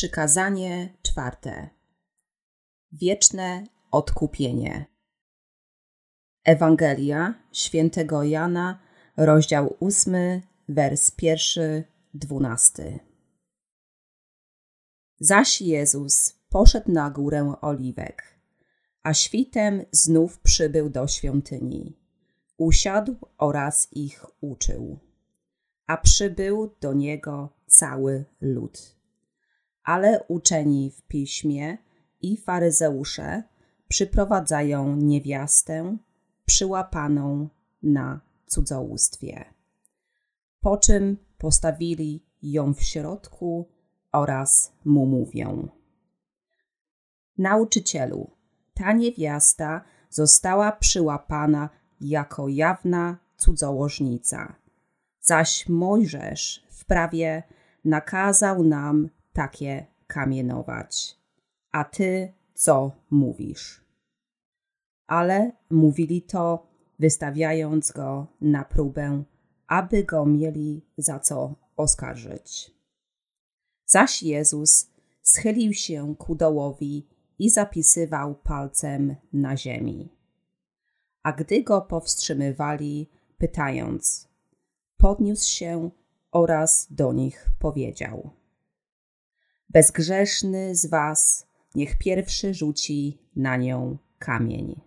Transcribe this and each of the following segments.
Przykazanie czwarte. Wieczne odkupienie. Ewangelia świętego Jana, rozdział ósmy, wers pierwszy, dwunasty. Zaś Jezus poszedł na górę Oliwek, a świtem znów przybył do świątyni. Usiadł oraz ich uczył, a przybył do niego cały lud ale uczeni w piśmie i faryzeusze przyprowadzają niewiastę przyłapaną na cudzołóstwie. Po czym postawili ją w środku oraz mu mówią: Nauczycielu, ta niewiasta została przyłapana jako jawna cudzołożnica, zaś Mojżesz w prawie nakazał nam takie kamienować. A ty co mówisz? Ale mówili to, wystawiając go na próbę, aby go mieli za co oskarżyć. Zaś Jezus schylił się ku dołowi i zapisywał palcem na ziemi. A gdy go powstrzymywali, pytając, podniósł się oraz do nich powiedział – Bezgrzeszny z was niech pierwszy rzuci na nią kamień.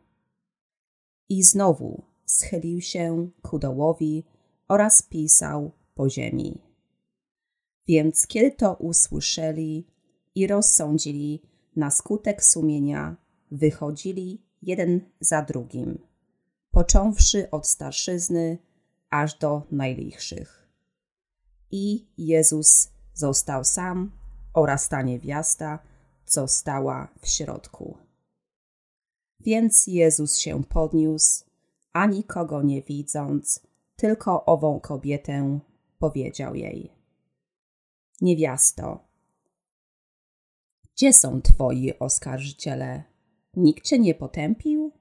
I znowu schylił się ku dołowi oraz pisał po ziemi. Więc kiedy to usłyszeli i rozsądzili na skutek sumienia, wychodzili jeden za drugim, począwszy od starszyzny aż do najlichszych. I Jezus został sam oraz ta niewiasta, co stała w środku. Więc Jezus się podniósł, a nikogo nie widząc, tylko ową kobietę powiedział jej: Niewiasto, gdzie są twoi oskarżyciele? Nikt cię nie potępił?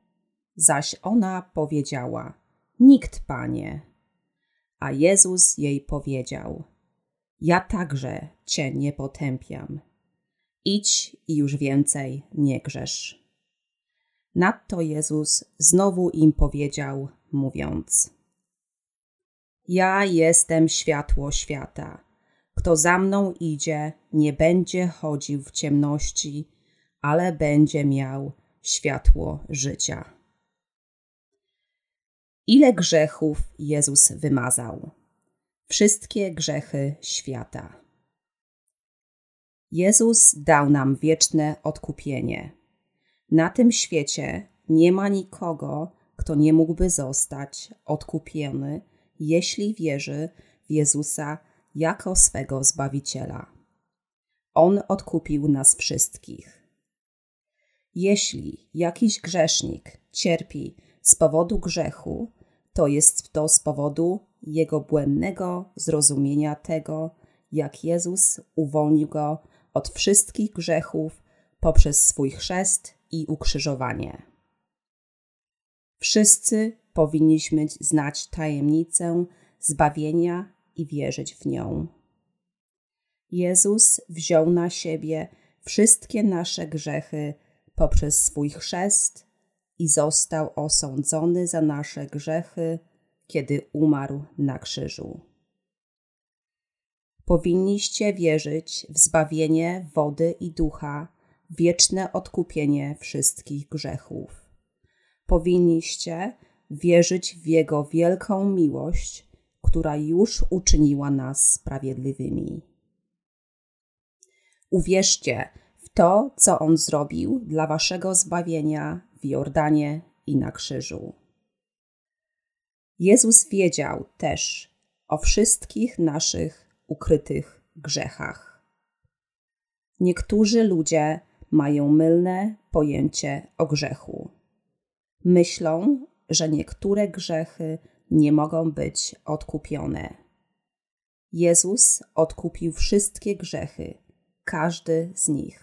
Zaś ona powiedziała: Nikt, panie. A Jezus jej powiedział: ja także cię nie potępiam. Idź i już więcej nie grzesz. Nadto Jezus znowu im powiedział, mówiąc: Ja jestem światło świata. Kto za mną idzie, nie będzie chodził w ciemności, ale będzie miał światło życia. Ile grzechów Jezus wymazał? Wszystkie grzechy świata. Jezus dał nam wieczne odkupienie. Na tym świecie nie ma nikogo, kto nie mógłby zostać odkupiony, jeśli wierzy w Jezusa jako swego Zbawiciela. On odkupił nas wszystkich. Jeśli jakiś grzesznik cierpi z powodu grzechu, to jest to z powodu jego błędnego zrozumienia tego, jak Jezus uwolnił go od wszystkich grzechów poprzez swój chrzest i ukrzyżowanie. Wszyscy powinniśmy znać tajemnicę zbawienia i wierzyć w nią. Jezus wziął na siebie wszystkie nasze grzechy poprzez swój chrzest i został osądzony za nasze grzechy, kiedy umarł na krzyżu. Powinniście wierzyć w zbawienie wody i ducha, wieczne odkupienie wszystkich grzechów. Powinniście wierzyć w Jego wielką miłość, która już uczyniła nas sprawiedliwymi. Uwierzcie w to, co On zrobił dla waszego zbawienia w Jordanie i na krzyżu. Jezus wiedział też o wszystkich naszych ukrytych grzechach. Niektórzy ludzie mają mylne pojęcie o grzechu. Myślą, że niektóre grzechy nie mogą być odkupione. Jezus odkupił wszystkie grzechy, każdy z nich.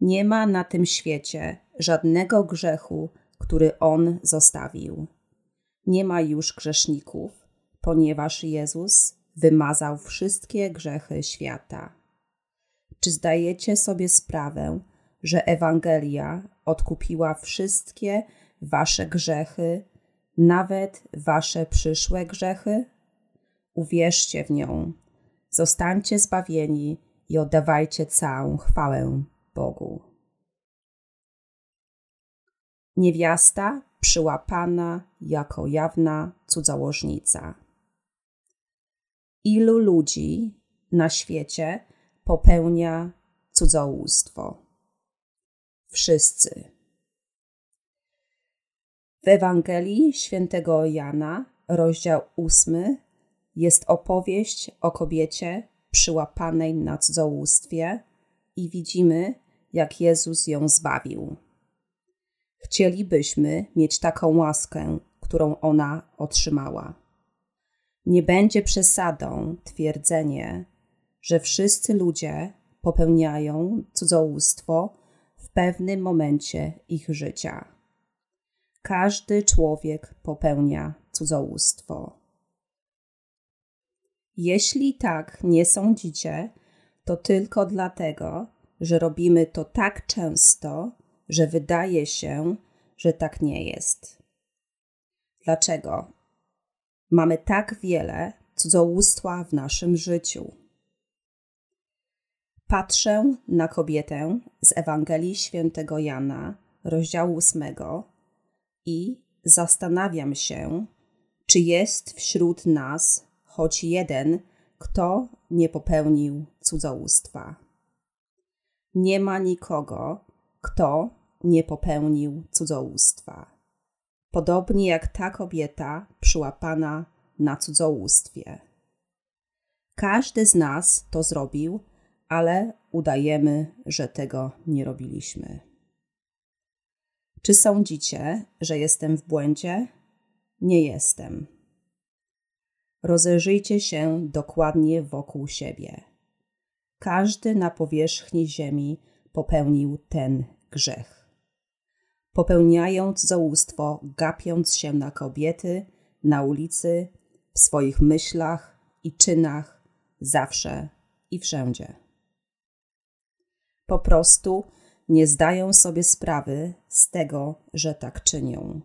Nie ma na tym świecie żadnego grzechu, który On zostawił. Nie ma już grzeszników, ponieważ Jezus wymazał wszystkie grzechy świata. Czy zdajecie sobie sprawę, że Ewangelia odkupiła wszystkie wasze grzechy, nawet wasze przyszłe grzechy? Uwierzcie w nią, zostańcie zbawieni i oddawajcie całą chwałę Bogu. Niewiasta przyłapana jako jawna cudzołożnica. Ilu ludzi na świecie popełnia cudzołóstwo? Wszyscy. W Ewangelii świętego Jana, rozdział ósmy, jest opowieść o kobiecie przyłapanej na cudzołóstwie i widzimy, jak Jezus ją zbawił. Chcielibyśmy mieć taką łaskę, którą ona otrzymała. Nie będzie przesadą twierdzenie, że wszyscy ludzie popełniają cudzołóstwo w pewnym momencie ich życia. Każdy człowiek popełnia cudzołóstwo. Jeśli tak nie sądzicie, to tylko dlatego, że robimy to tak często, że wydaje się, że tak nie jest. Dlaczego? Mamy tak wiele cudzołóstwa w naszym życiu. Patrzę na kobietę z Ewangelii Świętego Jana, rozdziału 8 i zastanawiam się, czy jest wśród nas choć jeden, kto nie popełnił cudzołóstwa. Nie ma nikogo, kto nie popełnił cudzołóstwa. Podobnie jak ta kobieta przyłapana na cudzołóstwie. Każdy z nas to zrobił, ale udajemy, że tego nie robiliśmy. Czy sądzicie, że jestem w błędzie? Nie jestem. Rozejrzyjcie się dokładnie wokół siebie. Każdy na powierzchni ziemi popełnił ten grzech. Popełniając zołóstwo, gapiąc się na kobiety, na ulicy, w swoich myślach i czynach, zawsze i wszędzie. Po prostu nie zdają sobie sprawy z tego, że tak czynią.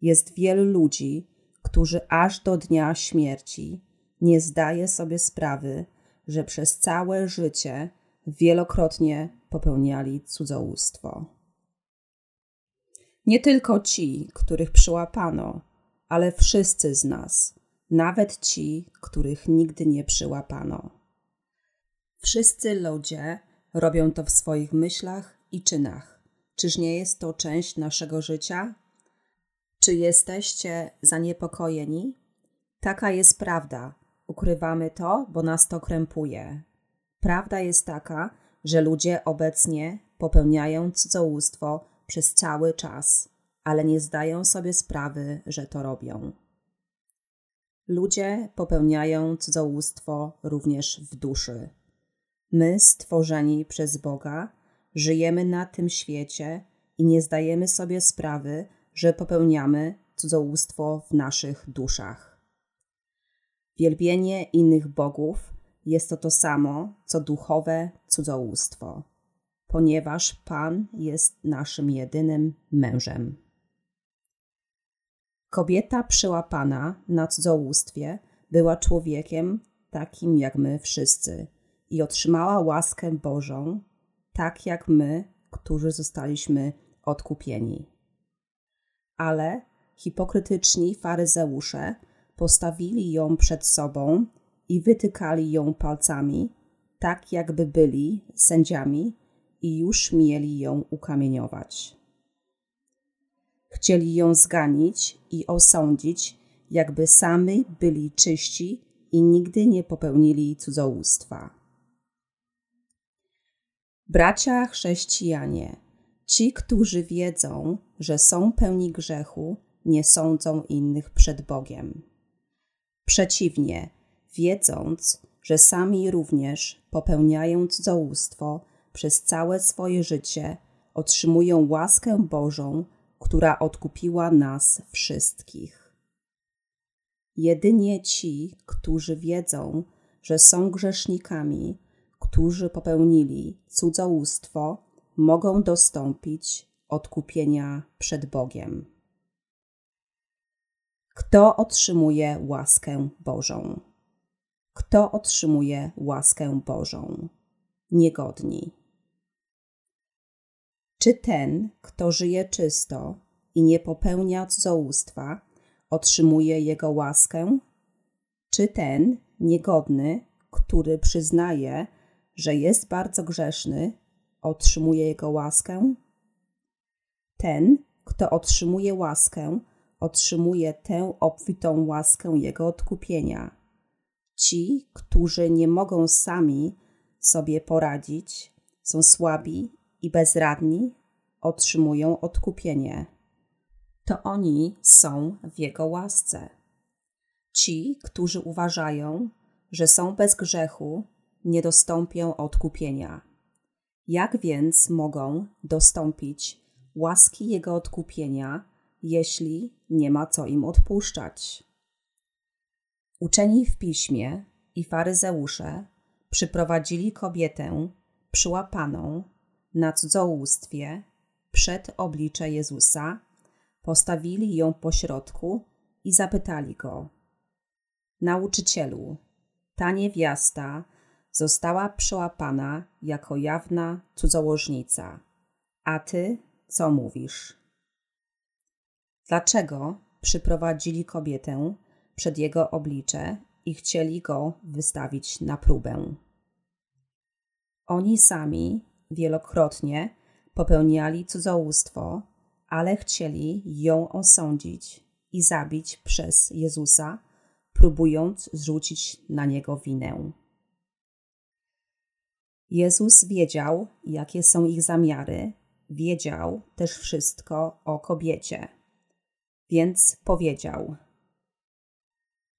Jest wielu ludzi, którzy aż do dnia śmierci nie zdaje sobie sprawy, że przez całe życie wielokrotnie popełniali cudzołóstwo. Nie tylko ci, których przyłapano, ale wszyscy z nas, nawet ci, których nigdy nie przyłapano. Wszyscy ludzie robią to w swoich myślach i czynach. Czyż nie jest to część naszego życia? Czy jesteście zaniepokojeni? Taka jest prawda. Ukrywamy to, bo nas to krępuje. Prawda jest taka, że ludzie obecnie popełniają cudzołóstwo przez cały czas, ale nie zdają sobie sprawy, że to robią. Ludzie popełniają cudzołóstwo również w duszy. My, stworzeni przez Boga, żyjemy na tym świecie i nie zdajemy sobie sprawy, że popełniamy cudzołóstwo w naszych duszach. Wielbienie innych bogów jest to to samo, co duchowe cudzołóstwo, ponieważ Pan jest naszym jedynym mężem. Kobieta przyłapana na cudzołóstwie była człowiekiem takim jak my wszyscy i otrzymała łaskę Bożą, tak jak my, którzy zostaliśmy odkupieni ale hipokrytyczni faryzeusze postawili ją przed sobą i wytykali ją palcami, tak jakby byli sędziami i już mieli ją ukamieniować. Chcieli ją zganić i osądzić, jakby sami byli czyści i nigdy nie popełnili cudzołóstwa. Bracia chrześcijanie, Ci, którzy wiedzą, że są pełni grzechu, nie sądzą innych przed Bogiem. Przeciwnie, wiedząc, że sami również popełniają cudzołóstwo przez całe swoje życie, otrzymują łaskę Bożą, która odkupiła nas wszystkich. Jedynie ci, którzy wiedzą, że są grzesznikami, którzy popełnili cudzołóstwo, mogą dostąpić odkupienia przed Bogiem. Kto otrzymuje łaskę Bożą? Kto otrzymuje łaskę Bożą? Niegodni. Czy ten, kto żyje czysto i nie popełnia cudzołóstwa, otrzymuje jego łaskę? Czy ten, niegodny, który przyznaje, że jest bardzo grzeszny, otrzymuje jego łaskę? Ten, kto otrzymuje łaskę, otrzymuje tę obfitą łaskę jego odkupienia. Ci, którzy nie mogą sami sobie poradzić, są słabi i bezradni, otrzymują odkupienie. To oni są w Jego łasce. Ci, którzy uważają, że są bez grzechu, nie dostąpią odkupienia. Jak więc mogą dostąpić łaski Jego odkupienia, jeśli nie ma co im odpuszczać? Uczeni w piśmie i faryzeusze przyprowadzili kobietę przyłapaną na cudzołóstwie przed oblicze Jezusa, postawili ją pośrodku i zapytali go: Nauczycielu, ta niewiasta została przyłapana jako jawna cudzołożnica. A ty co mówisz? Dlaczego przyprowadzili kobietę przed jego oblicze i chcieli go wystawić na próbę? Oni sami wielokrotnie popełniali cudzołóstwo, ale chcieli ją osądzić i zabić przez Jezusa, próbując zrzucić na niego winę. Jezus wiedział, jakie są ich zamiary, wiedział też wszystko o kobiecie. Więc powiedział: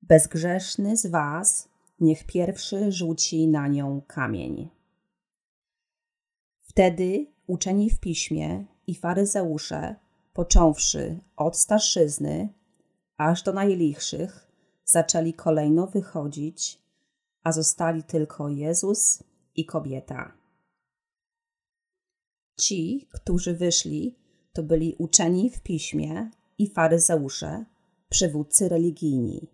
Bezgrzeszny z was niech pierwszy rzuci na nią kamień. Wtedy uczeni w piśmie i faryzeusze, począwszy od starszyzny aż do najlichszych, zaczęli kolejno wychodzić, a zostali tylko Jezus i kobieta. Ci, którzy wyszli, to byli uczeni w piśmie i faryzeusze, przywódcy religijni.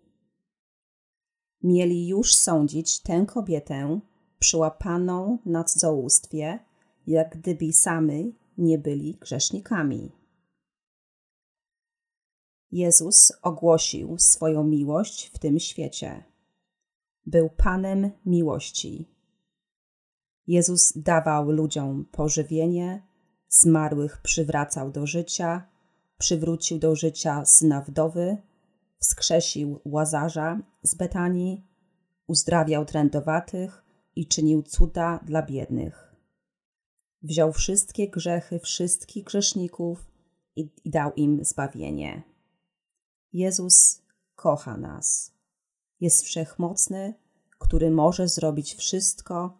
Mieli już sądzić tę kobietę przyłapaną na cudzołóstwie, jak gdyby sami nie byli grzesznikami. Jezus ogłosił swoją miłość w tym świecie. Był Panem miłości. Jezus dawał ludziom pożywienie, zmarłych przywracał do życia, przywrócił do życia syna wdowy, wskrzesił łazarza z Betanii, uzdrawiał trędowatych i czynił cuda dla biednych. Wziął wszystkie grzechy wszystkich grzeszników i, dał im zbawienie. Jezus kocha nas. Jest wszechmocny, który może zrobić wszystko,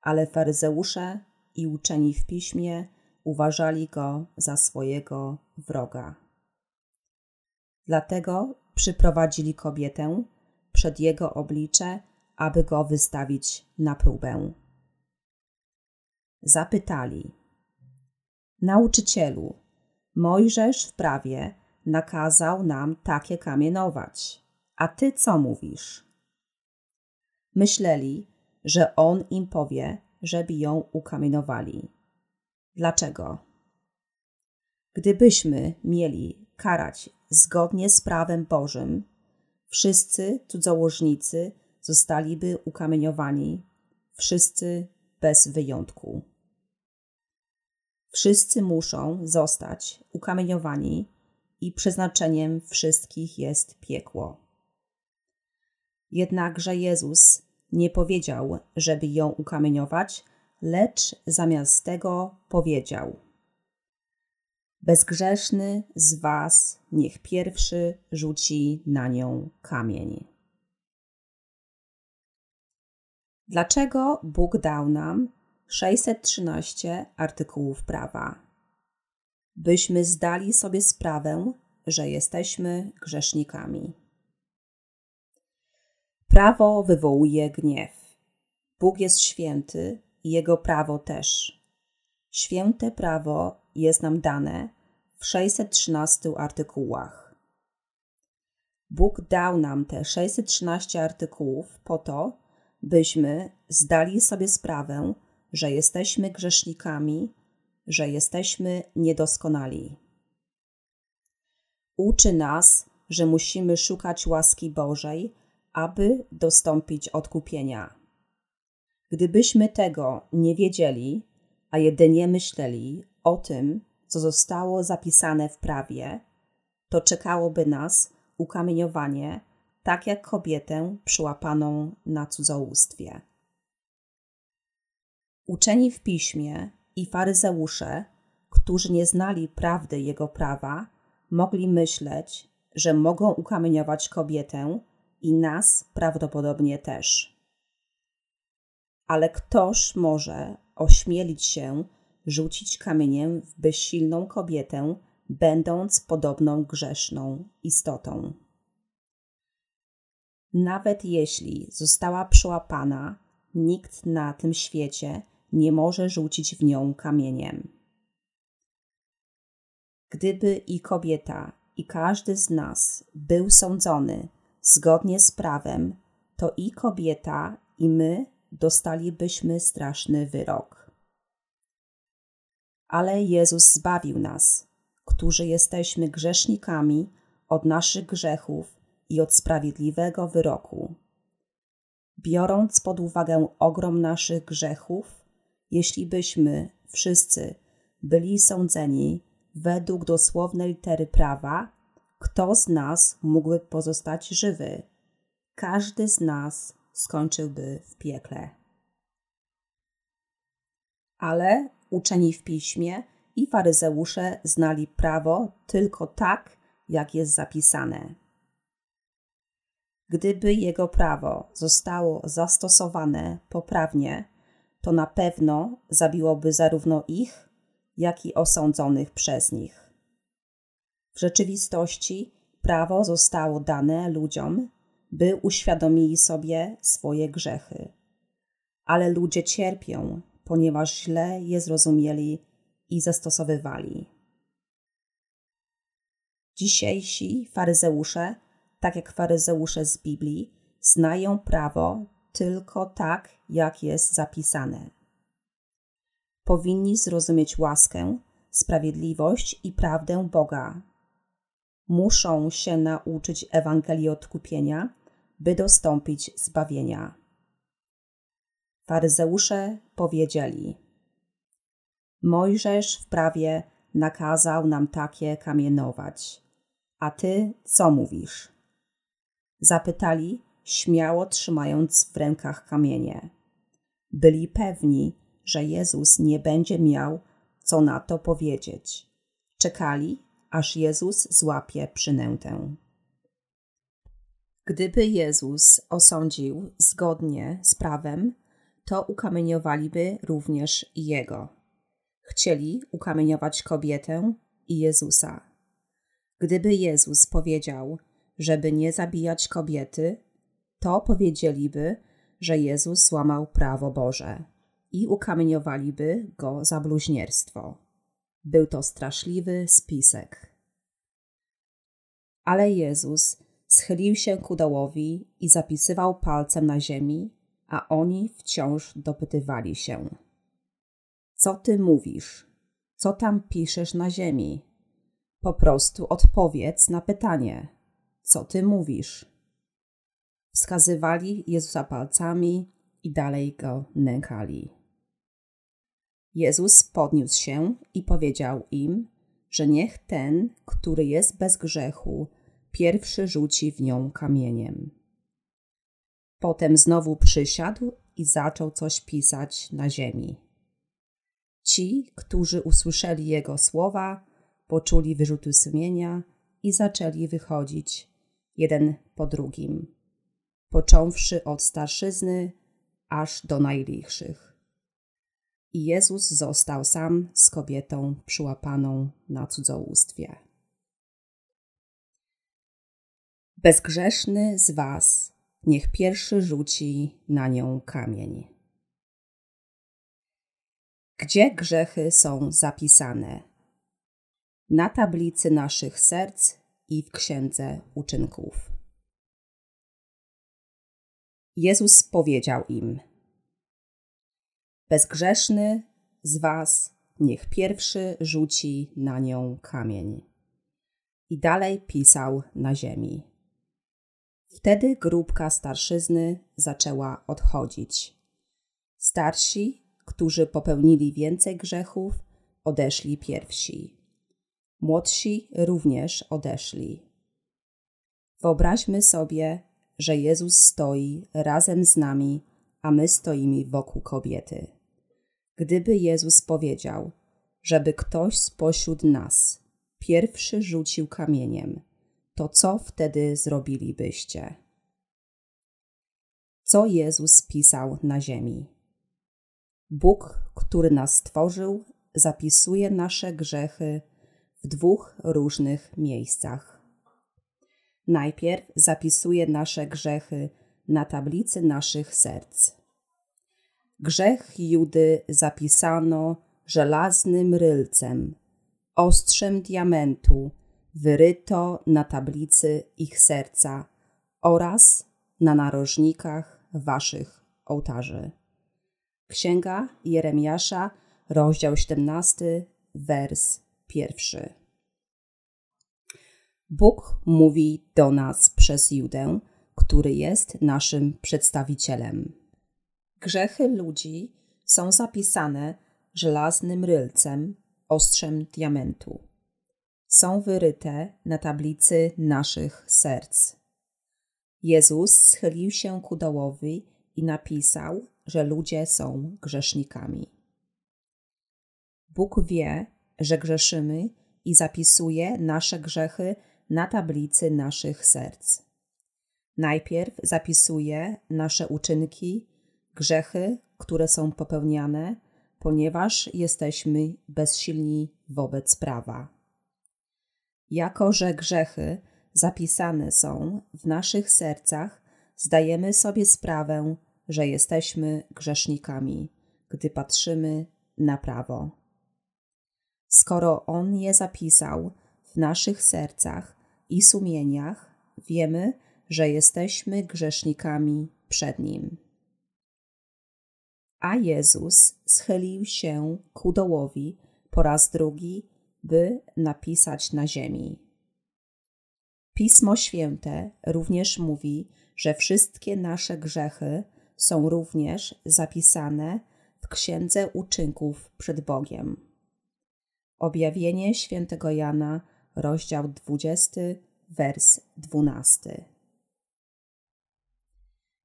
ale faryzeusze i uczeni w piśmie uważali go za swojego wroga. Dlatego przyprowadzili kobietę przed jego oblicze, aby go wystawić na próbę. Zapytali: Nauczycielu, Mojżesz w prawie nakazał nam takie kamienować. A ty co mówisz? Myśleli, że on im powie, żeby ją ukamienowali. Dlaczego? Gdybyśmy mieli karać zgodnie z prawem Bożym, wszyscy cudzołożnicy zostaliby ukamieniowani, wszyscy bez wyjątku. Wszyscy muszą zostać ukamieniowani i przeznaczeniem wszystkich jest piekło. Jednakże Jezus nie powiedział, żeby ją ukamieniować, lecz zamiast tego powiedział: Bezgrzeszny z was niech pierwszy rzuci na nią kamień. Dlaczego Bóg dał nam 613 artykułów prawa? Byśmy zdali sobie sprawę, że jesteśmy grzesznikami. Prawo wywołuje gniew. Bóg jest święty i Jego prawo też. Święte prawo jest nam dane w 613 artykułach. Bóg dał nam te 613 artykułów po to, byśmy zdali sobie sprawę, że jesteśmy grzesznikami, że jesteśmy niedoskonali. Uczy nas, że musimy szukać łaski Bożej, aby dostąpić odkupienia. Gdybyśmy tego nie wiedzieli, a jedynie myśleli o tym, co zostało zapisane w prawie, to czekałoby nas ukamieniowanie, tak jak kobietę przyłapaną na cudzołóstwie. Uczeni w piśmie i faryzeusze, którzy nie znali prawdy jego prawa, mogli myśleć, że mogą ukamieniować kobietę i nas prawdopodobnie też. Ale ktoż może ośmielić się rzucić kamieniem w bezsilną kobietę, będąc podobną grzeszną istotą? Nawet jeśli została przyłapana, nikt na tym świecie nie może rzucić w nią kamieniem. Gdyby i kobieta, i każdy z nas był sądzony zgodnie z prawem, to i kobieta, i my dostalibyśmy straszny wyrok. Ale Jezus zbawił nas, którzy jesteśmy grzesznikami, od naszych grzechów i od sprawiedliwego wyroku. Biorąc pod uwagę ogrom naszych grzechów, jeśli byśmy wszyscy byli sądzeni według dosłownej litery prawa, kto z nas mógłby pozostać żywy? Każdy z nas skończyłby w piekle. Ale uczeni w piśmie i faryzeusze znali prawo tylko tak, jak jest zapisane. Gdyby jego prawo zostało zastosowane poprawnie, to na pewno zabiłoby zarówno ich, jak i osądzonych przez nich. W rzeczywistości prawo zostało dane ludziom, by uświadomili sobie swoje grzechy. Ale ludzie cierpią, ponieważ źle je zrozumieli i zastosowywali. Dzisiejsi faryzeusze, tak jak faryzeusze z Biblii, znają prawo tylko tak, jak jest zapisane. Powinni zrozumieć łaskę, sprawiedliwość i prawdę Boga. Muszą się nauczyć Ewangelii odkupienia, by dostąpić zbawienia. Faryzeusze powiedzieli: Mojżesz w prawie nakazał nam takie kamienować. A ty co mówisz? Zapytali, śmiało trzymając w rękach kamienie. Byli pewni, że Jezus nie będzie miał co na to powiedzieć. Czekali, aż Jezus złapie przynętę. Gdyby Jezus osądził zgodnie z prawem, to ukamieniowaliby również Jego. Chcieli ukamieniować kobietę i Jezusa. Gdyby Jezus powiedział, żeby nie zabijać kobiety, to powiedzieliby, że Jezus złamał prawo Boże i ukamieniowaliby go za bluźnierstwo. Był to straszliwy spisek. Ale Jezus schylił się ku dołowi i zapisywał palcem na ziemi, a oni wciąż dopytywali się. Co ty mówisz? Co tam piszesz na ziemi? Po prostu odpowiedz na pytanie. Co ty mówisz? Wskazywali Jezusa palcami i dalej go nękali. Jezus podniósł się i powiedział im, że niech ten, który jest bez grzechu, pierwszy rzuci w nią kamieniem. Potem znowu przysiadł i zaczął coś pisać na ziemi. Ci, którzy usłyszeli jego słowa, poczuli wyrzuty sumienia i zaczęli wychodzić, jeden po drugim począwszy od starszyzny aż do najlichszych. I Jezus został sam z kobietą przyłapaną na cudzołóstwie. Bezgrzeszny z was niech pierwszy rzuci na nią kamień. Gdzie grzechy są zapisane? Na tablicy naszych serc i w księdze uczynków. Jezus powiedział im: Bezgrzeszny z was niech pierwszy rzuci na nią kamień. I dalej pisał na ziemi. Wtedy grupka starszyzny zaczęła odchodzić. Starsi, którzy popełnili więcej grzechów, odeszli pierwsi. Młodsi również odeszli. Wyobraźmy sobie, że Jezus stoi razem z nami, a my stoimy wokół kobiety. Gdyby Jezus powiedział, żeby ktoś spośród nas pierwszy rzucił kamieniem, to co wtedy zrobilibyście? Co Jezus pisał na ziemi? Bóg, który nas stworzył, zapisuje nasze grzechy w dwóch różnych miejscach. Najpierw zapisuje nasze grzechy na tablicy naszych serc. Grzech Judy zapisano żelaznym rylcem, ostrzem diamentu, wyryto na tablicy ich serca oraz na narożnikach waszych ołtarzy. Księga Jeremiasza, rozdział 17, wers pierwszy. Bóg mówi do nas przez Judę, który jest naszym przedstawicielem. Grzechy ludzi są zapisane żelaznym rylcem, ostrzem diamentu. Są wyryte na tablicy naszych serc. Jezus schylił się ku dołowi i napisał, że ludzie są grzesznikami. Bóg wie, że grzeszymy i zapisuje nasze grzechy na tablicy naszych serc. Najpierw zapisuje nasze uczynki, grzechy, które są popełniane, ponieważ jesteśmy bezsilni wobec prawa. Jako że grzechy zapisane są w naszych sercach, zdajemy sobie sprawę, że jesteśmy grzesznikami, gdy patrzymy na prawo. Skoro On je zapisał w naszych sercach i sumieniach, wiemy, że jesteśmy grzesznikami przed Nim. A Jezus schylił się ku dołowi po raz drugi, by napisać na ziemi. Pismo Święte również mówi, że wszystkie nasze grzechy są również zapisane w Księdze Uczynków przed Bogiem. Objawienie świętego Jana, rozdział 20, wers 12.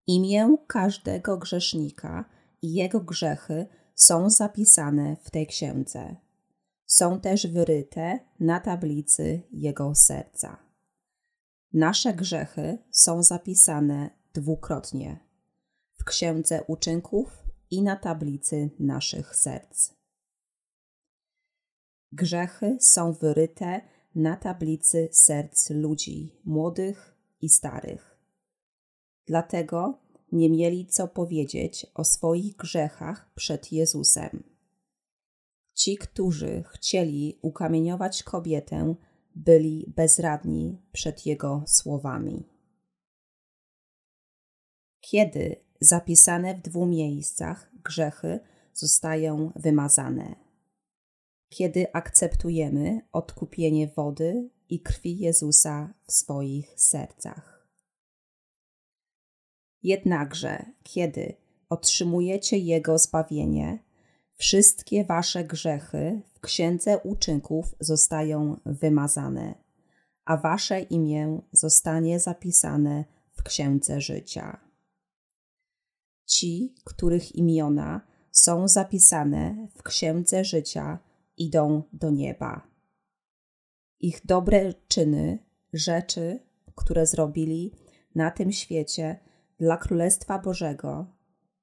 Imię każdego grzesznika i jego grzechy są zapisane w tej księdze. Są też wyryte na tablicy jego serca. Nasze grzechy są zapisane dwukrotnie w księdze uczynków i na tablicy naszych serc. Grzechy są wyryte na tablicy serc ludzi, młodych i starych. Dlatego nie mieli co powiedzieć o swoich grzechach przed Jezusem. Ci, którzy chcieli ukamieniować kobietę, byli bezradni przed jego słowami. Kiedy zapisane w dwóch miejscach grzechy zostają wymazane? Kiedy akceptujemy odkupienie wody i krwi Jezusa w swoich sercach? Jednakże, kiedy otrzymujecie Jego zbawienie, wszystkie wasze grzechy w księdze uczynków zostają wymazane, a wasze imię zostanie zapisane w księdze życia. Ci, których imiona są zapisane w księdze życia, idą do nieba. Ich dobre czyny, rzeczy, które zrobili na tym świecie, dla Królestwa Bożego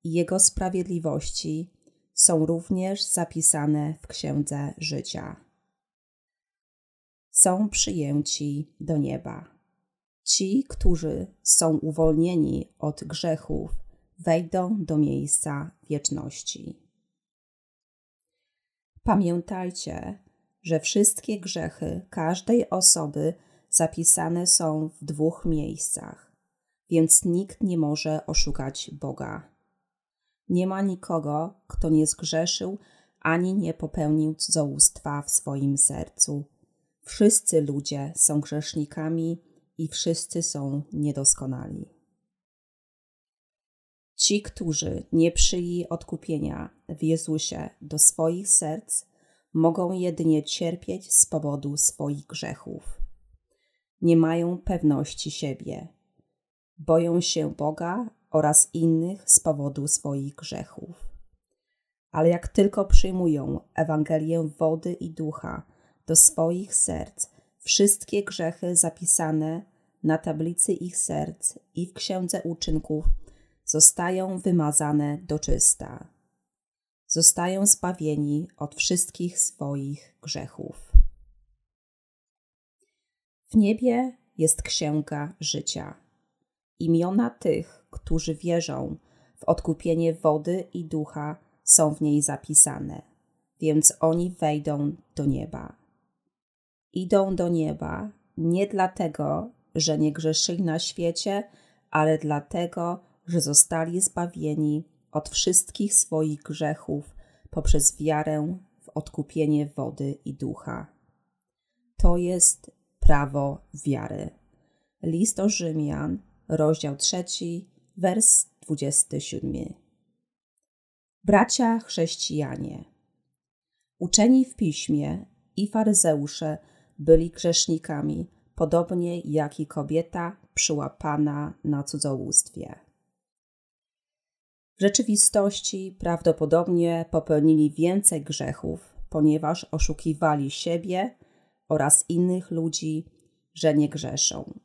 i Jego sprawiedliwości są również zapisane w Księdze Życia. Są przyjęci do nieba. Ci, którzy są uwolnieni od grzechów, wejdą do miejsca wieczności. Pamiętajcie, że wszystkie grzechy każdej osoby zapisane są w dwóch miejscach, więc nikt nie może oszukać Boga. Nie ma nikogo, kto nie zgrzeszył ani nie popełnił cudzołóstwa w swoim sercu. Wszyscy ludzie są grzesznikami i wszyscy są niedoskonali. Ci, którzy nie przyjęli odkupienia w Jezusie do swoich serc, mogą jedynie cierpieć z powodu swoich grzechów. Nie mają pewności siebie, boją się Boga oraz innych z powodu swoich grzechów. Ale jak tylko przyjmują Ewangelię wody i ducha do swoich serc, wszystkie grzechy zapisane na tablicy ich serc i w księdze uczynków zostają wymazane do czysta. Zostają zbawieni od wszystkich swoich grzechów. W niebie jest księga życia. Imiona tych, którzy wierzą w odkupienie wody i ducha, są w niej zapisane, więc oni wejdą do nieba. Idą do nieba nie dlatego, że nie grzeszyli na świecie, ale dlatego, że zostali zbawieni od wszystkich swoich grzechów poprzez wiarę w odkupienie wody i ducha. To jest prawo wiary. List o Rzymian, rozdział 3, wers 27. Bracia chrześcijanie, uczeni w piśmie i faryzeusze byli grzesznikami, podobnie jak i kobieta przyłapana na cudzołóstwie. W rzeczywistości prawdopodobnie popełnili więcej grzechów, ponieważ oszukiwali siebie oraz innych ludzi, że nie grzeszą.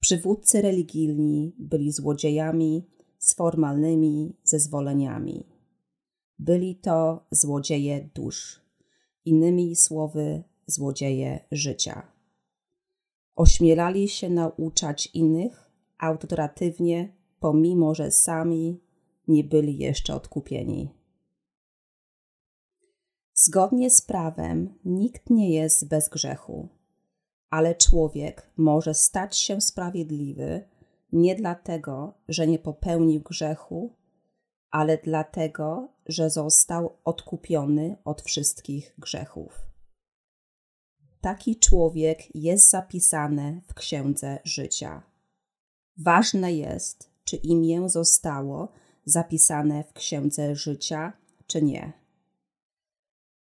Przywódcy religijni byli złodziejami z formalnymi zezwoleniami. Byli to złodzieje dusz, innymi słowy, złodzieje życia. Ośmielali się nauczać innych autoratywnie, pomimo że sami nie byli jeszcze odkupieni. Zgodnie z prawem nikt nie jest bez grzechu, ale człowiek może stać się sprawiedliwy nie dlatego, że nie popełnił grzechu, ale dlatego, że został odkupiony od wszystkich grzechów. Taki człowiek jest zapisany w księdze życia. Ważne jest, czy imię zostało zapisane w księdze życia, czy nie.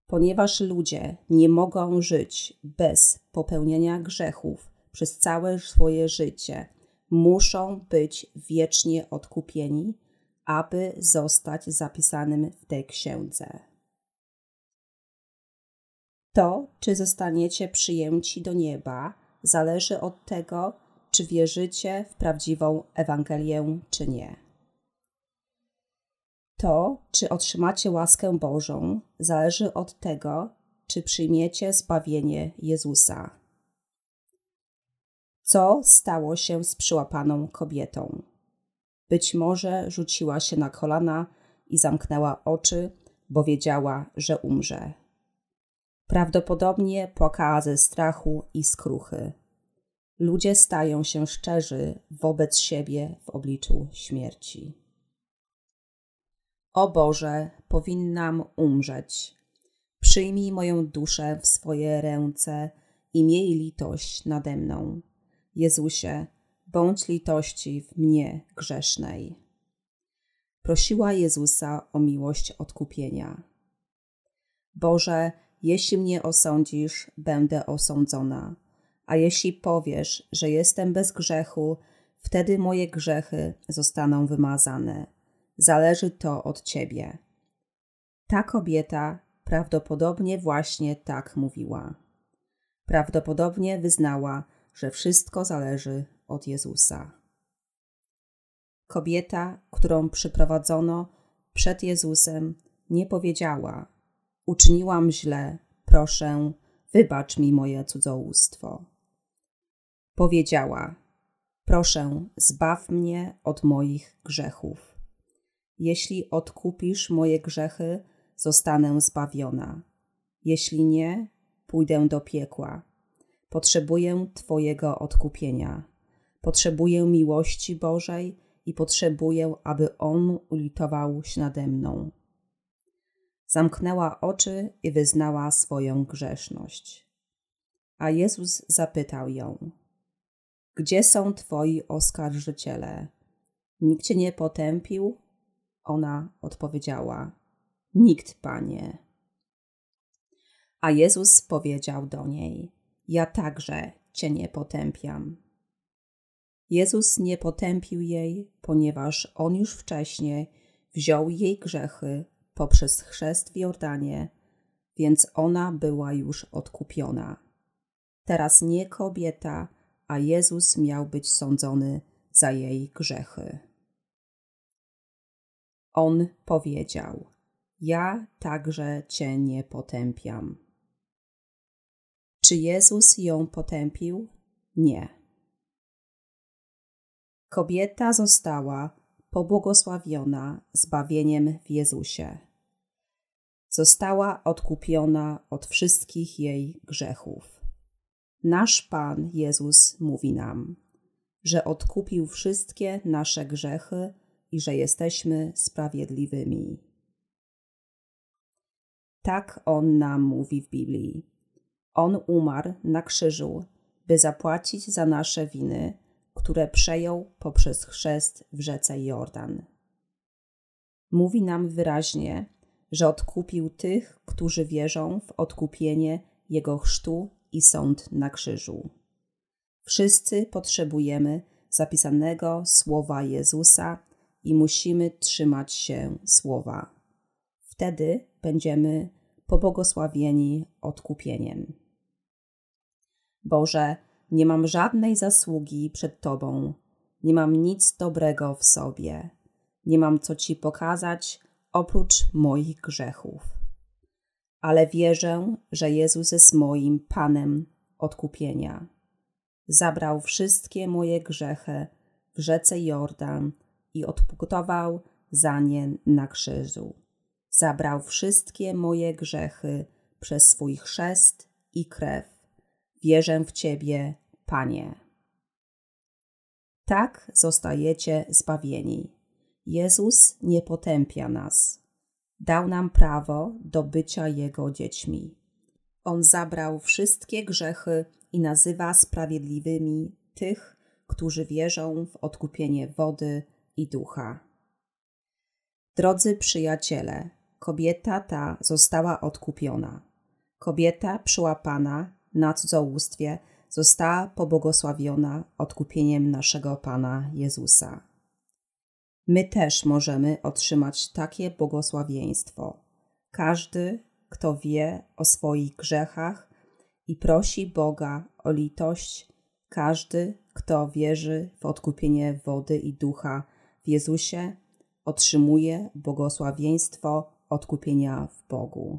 Ponieważ ludzie nie mogą żyć bez popełnienia grzechów przez całe swoje życie, muszą być wiecznie odkupieni, aby zostać zapisanym w tej księdze. To, czy zostaniecie przyjęci do nieba, zależy od tego, czy wierzycie w prawdziwą Ewangelię, czy nie. To, czy otrzymacie łaskę Bożą, zależy od tego, czy przyjmiecie zbawienie Jezusa. Co stało się z przyłapaną kobietą? Być może rzuciła się na kolana i zamknęła oczy, bo wiedziała, że umrze. Prawdopodobnie płakała ze strachu i skruchy. Ludzie stają się szczerzy wobec siebie w obliczu śmierci. O Boże, powinnam umrzeć. Przyjmij moją duszę w swoje ręce i miej litość nade mną. Jezusie, bądź litości w mnie grzesznej. Prosiła Jezusa o miłość odkupienia. Boże, jeśli mnie osądzisz, będę osądzona, a jeśli powiesz, że jestem bez grzechu, wtedy moje grzechy zostaną wymazane zależy to od ciebie. Ta kobieta prawdopodobnie właśnie tak mówiła. Prawdopodobnie wyznała, że wszystko zależy od Jezusa. Kobieta, którą przyprowadzono przed Jezusem, nie powiedziała: Uczyniłam źle, proszę, wybacz mi moje cudzołóstwo. Powiedziała: Proszę, zbaw mnie od moich grzechów. Jeśli odkupisz moje grzechy, zostanę zbawiona. Jeśli nie, pójdę do piekła. Potrzebuję Twojego odkupienia. Potrzebuję miłości Bożej i potrzebuję, aby On ulitował się nade mną. Zamknęła oczy i wyznała swoją grzeszność. A Jezus zapytał ją: Gdzie są twoi oskarżyciele? Nikt cię nie potępił? Ona odpowiedziała: Nikt, panie. A Jezus powiedział do niej: Ja także cię nie potępiam. Jezus nie potępił jej, ponieważ on już wcześniej wziął jej grzechy poprzez chrzest w Jordanie, więc ona była już odkupiona. Teraz nie kobieta, a Jezus miał być sądzony za jej grzechy. On powiedział: Ja także cię nie potępiam. Czy Jezus ją potępił? Nie. Kobieta została pobłogosławiona zbawieniem w Jezusie. Została odkupiona od wszystkich jej grzechów. Nasz Pan Jezus mówi nam, że odkupił wszystkie nasze grzechy i że jesteśmy sprawiedliwymi. Tak On nam mówi w Biblii. On umarł na krzyżu, by zapłacić za nasze winy, które przejął poprzez chrzest w rzece Jordan. Mówi nam wyraźnie, że odkupił tych, którzy wierzą w odkupienie Jego chrztu i sąd na krzyżu. Wszyscy potrzebujemy zapisanego słowa Jezusa i musimy trzymać się słowa. Wtedy będziemy pobłogosławieni odkupieniem. Boże, nie mam żadnej zasługi przed Tobą, nie mam nic dobrego w sobie, nie mam co Ci pokazać oprócz moich grzechów. Ale wierzę, że Jezus jest moim Panem odkupienia. Zabrał wszystkie moje grzechy w rzece Jordan i odputował za nie na krzyżu. Zabrał wszystkie moje grzechy przez swój chrzest i krew. Wierzę w Ciebie, Panie. Tak zostajecie zbawieni. Jezus nie potępia nas. Dał nam prawo do bycia Jego dziećmi. On zabrał wszystkie grzechy i nazywa sprawiedliwymi tych, którzy wierzą w odkupienie wody i ducha. Drodzy przyjaciele, kobieta ta została odkupiona. Kobieta przyłapana na cudzołóstwie została pobłogosławiona odkupieniem naszego Pana Jezusa. My też możemy otrzymać takie błogosławieństwo. Każdy, kto wie o swoich grzechach i prosi Boga o litość, każdy, kto wierzy w odkupienie wody i ducha w Jezusie, otrzymuje błogosławieństwo odkupienia w Bogu.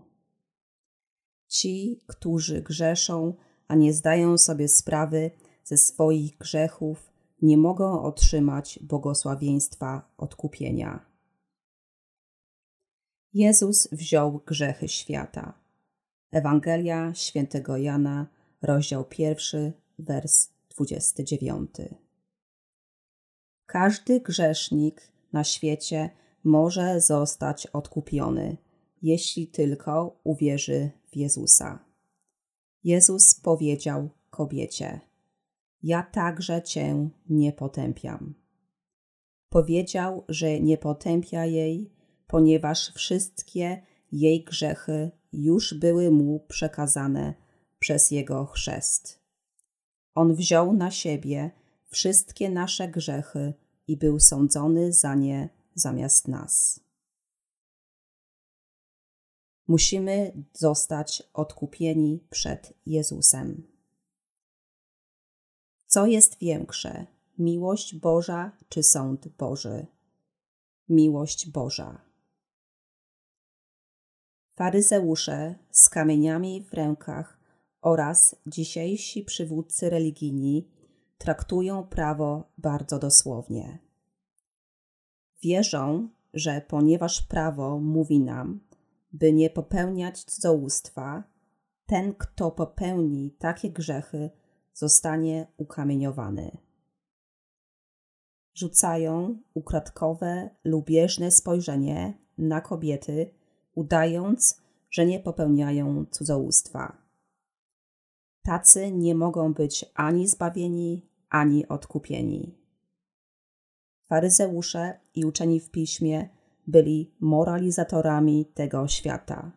Ci, którzy grzeszą, a nie zdają sobie sprawy ze swoich grzechów, nie mogą otrzymać błogosławieństwa odkupienia. Jezus wziął grzechy świata. Ewangelia świętego Jana, rozdział pierwszy, wers 29. Każdy grzesznik na świecie może zostać odkupiony, jeśli tylko uwierzy w Jezusa. Jezus powiedział kobiecie: Ja także cię nie potępiam. Powiedział, że nie potępia jej, ponieważ wszystkie jej grzechy już były mu przekazane przez jego chrzest. On wziął na siebie wszystkie nasze grzechy i był sądzony za nie zamiast nas. Musimy zostać odkupieni przed Jezusem. Co jest większe, miłość Boża czy sąd Boży? Miłość Boża. Faryzeusze z kamieniami w rękach oraz dzisiejsi przywódcy religijni traktują prawo bardzo dosłownie. Wierzą, że ponieważ prawo mówi nam, by nie popełniać cudzołóstwa, ten, kto popełni takie grzechy, zostanie ukamieniowany. Rzucają ukradkowe, lubieżne spojrzenie na kobiety, udając, że nie popełniają cudzołóstwa. Tacy nie mogą być ani zbawieni, ani odkupieni. Faryzeusze i uczeni w piśmie byli moralizatorami tego świata.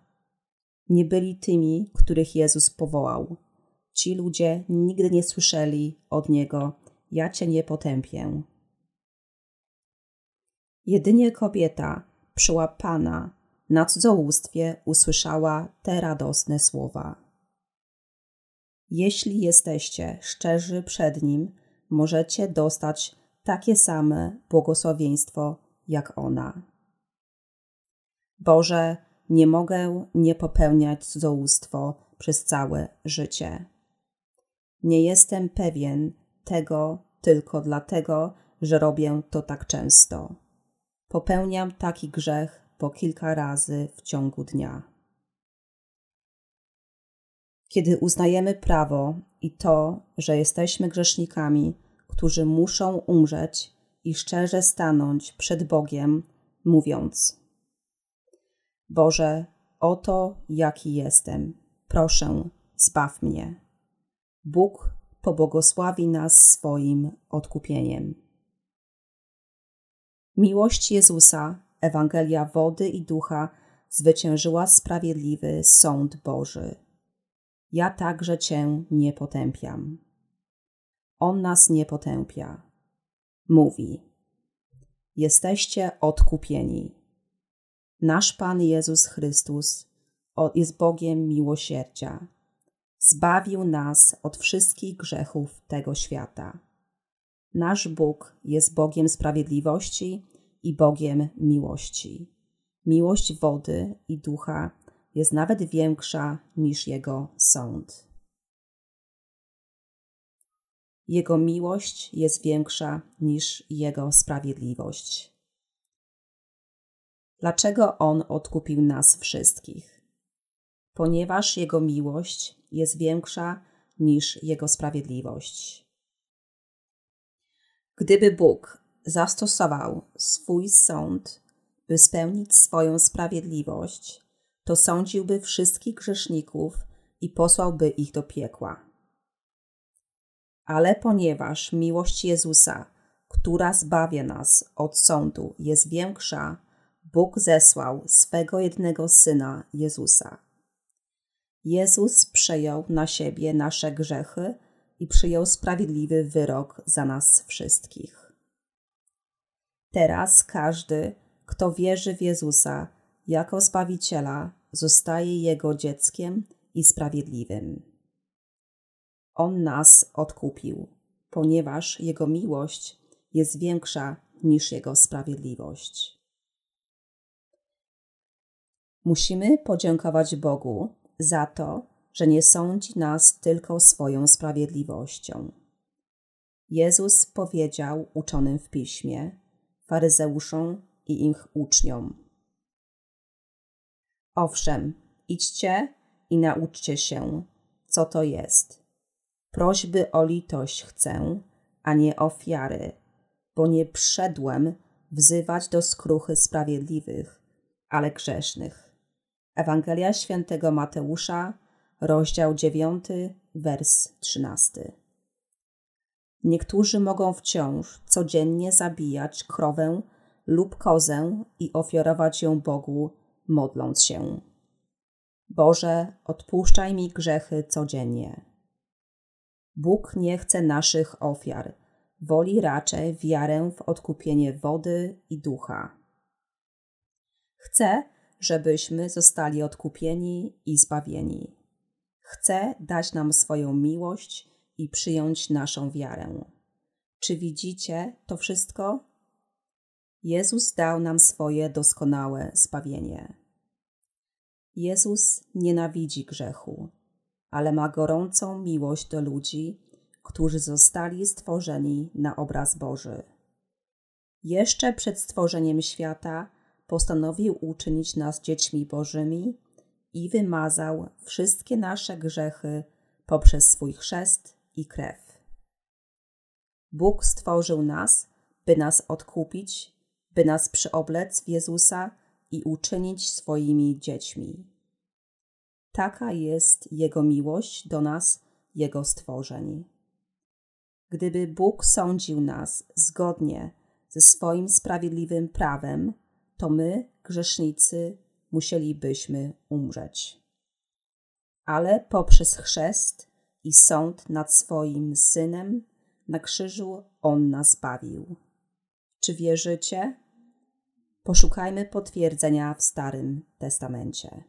Nie byli tymi, których Jezus powołał. Ci ludzie nigdy nie słyszeli od Niego: Ja Cię nie potępię. Jedynie kobieta przyłapana na cudzołóstwie usłyszała te radosne słowa. Jeśli jesteście szczerzy przed Nim, możecie dostać takie same błogosławieństwo jak ona. Boże, nie mogę nie popełniać cudzołóstwo przez całe życie. Nie jestem pewien tego tylko dlatego, że robię to tak często. Popełniam taki grzech po kilka razy w ciągu dnia. Kiedy uznajemy prawo i to, że jesteśmy grzesznikami, którzy muszą umrzeć i szczerze stanąć przed Bogiem, mówiąc: Boże, oto jaki jestem, proszę, zbaw mnie. Bóg pobłogosławi nas swoim odkupieniem. Miłość Jezusa, Ewangelia wody i ducha, zwyciężyła sprawiedliwy sąd Boży. Ja także Cię nie potępiam. On nas nie potępia. Mówi: Jesteście odkupieni. Nasz Pan Jezus Chrystus jest Bogiem miłosierdzia. Zbawił nas od wszystkich grzechów tego świata. Nasz Bóg jest Bogiem sprawiedliwości i Bogiem miłości. Miłość wody i ducha jest nawet większa niż Jego sąd. Jego miłość jest większa niż Jego sprawiedliwość. Dlaczego On odkupił nas wszystkich? Ponieważ Jego miłość jest większa niż Jego sprawiedliwość. Gdyby Bóg zastosował swój sąd, by spełnić swoją sprawiedliwość, to sądziłby wszystkich grzeszników i posłałby ich do piekła ale ponieważ miłość Jezusa, która zbawia nas od sądu, jest większa, Bóg zesłał swego jednego syna Jezusa. Jezus przejął na siebie nasze grzechy i przyjął sprawiedliwy wyrok za nas wszystkich. Teraz każdy, kto wierzy w Jezusa jako Zbawiciela, zostaje Jego dzieckiem i sprawiedliwym. On nas odkupił, ponieważ Jego miłość jest większa niż Jego sprawiedliwość. Musimy podziękować Bogu za to, że nie sądzi nas tylko swoją sprawiedliwością. Jezus powiedział uczonym w piśmie, faryzeuszom i ich uczniom: Owszem, idźcie i nauczcie się, co to jest Prośby o litość chcę, a nie ofiary, bo nie przyszedłem wzywać do skruchy sprawiedliwych, ale grzesznych. Ewangelia świętego Mateusza, rozdział 9, wers 13. Niektórzy mogą wciąż codziennie zabijać krowę lub kozę i ofiarować ją Bogu, modląc się. Boże, odpuszczaj mi grzechy codziennie. Bóg nie chce naszych ofiar, woli raczej wiarę w odkupienie wody i ducha. Chce, żebyśmy zostali odkupieni i zbawieni. Chce dać nam swoją miłość i przyjąć naszą wiarę. Czy widzicie to wszystko? Jezus dał nam swoje doskonałe zbawienie. Jezus nienawidzi grzechu ale ma gorącą miłość do ludzi, którzy zostali stworzeni na obraz Boży. Jeszcze przed stworzeniem świata postanowił uczynić nas dziećmi Bożymi i wymazał wszystkie nasze grzechy poprzez swój chrzest i krew. Bóg stworzył nas, by nas odkupić, by nas przyoblec w Jezusa i uczynić swoimi dziećmi. Taka jest Jego miłość do nas, Jego stworzeń. Gdyby Bóg sądził nas zgodnie ze swoim sprawiedliwym prawem, to my, grzesznicy, musielibyśmy umrzeć. Ale poprzez chrzest i sąd nad swoim synem na krzyżu on nas bawił. Czy wierzycie? Poszukajmy potwierdzenia w Starym Testamencie.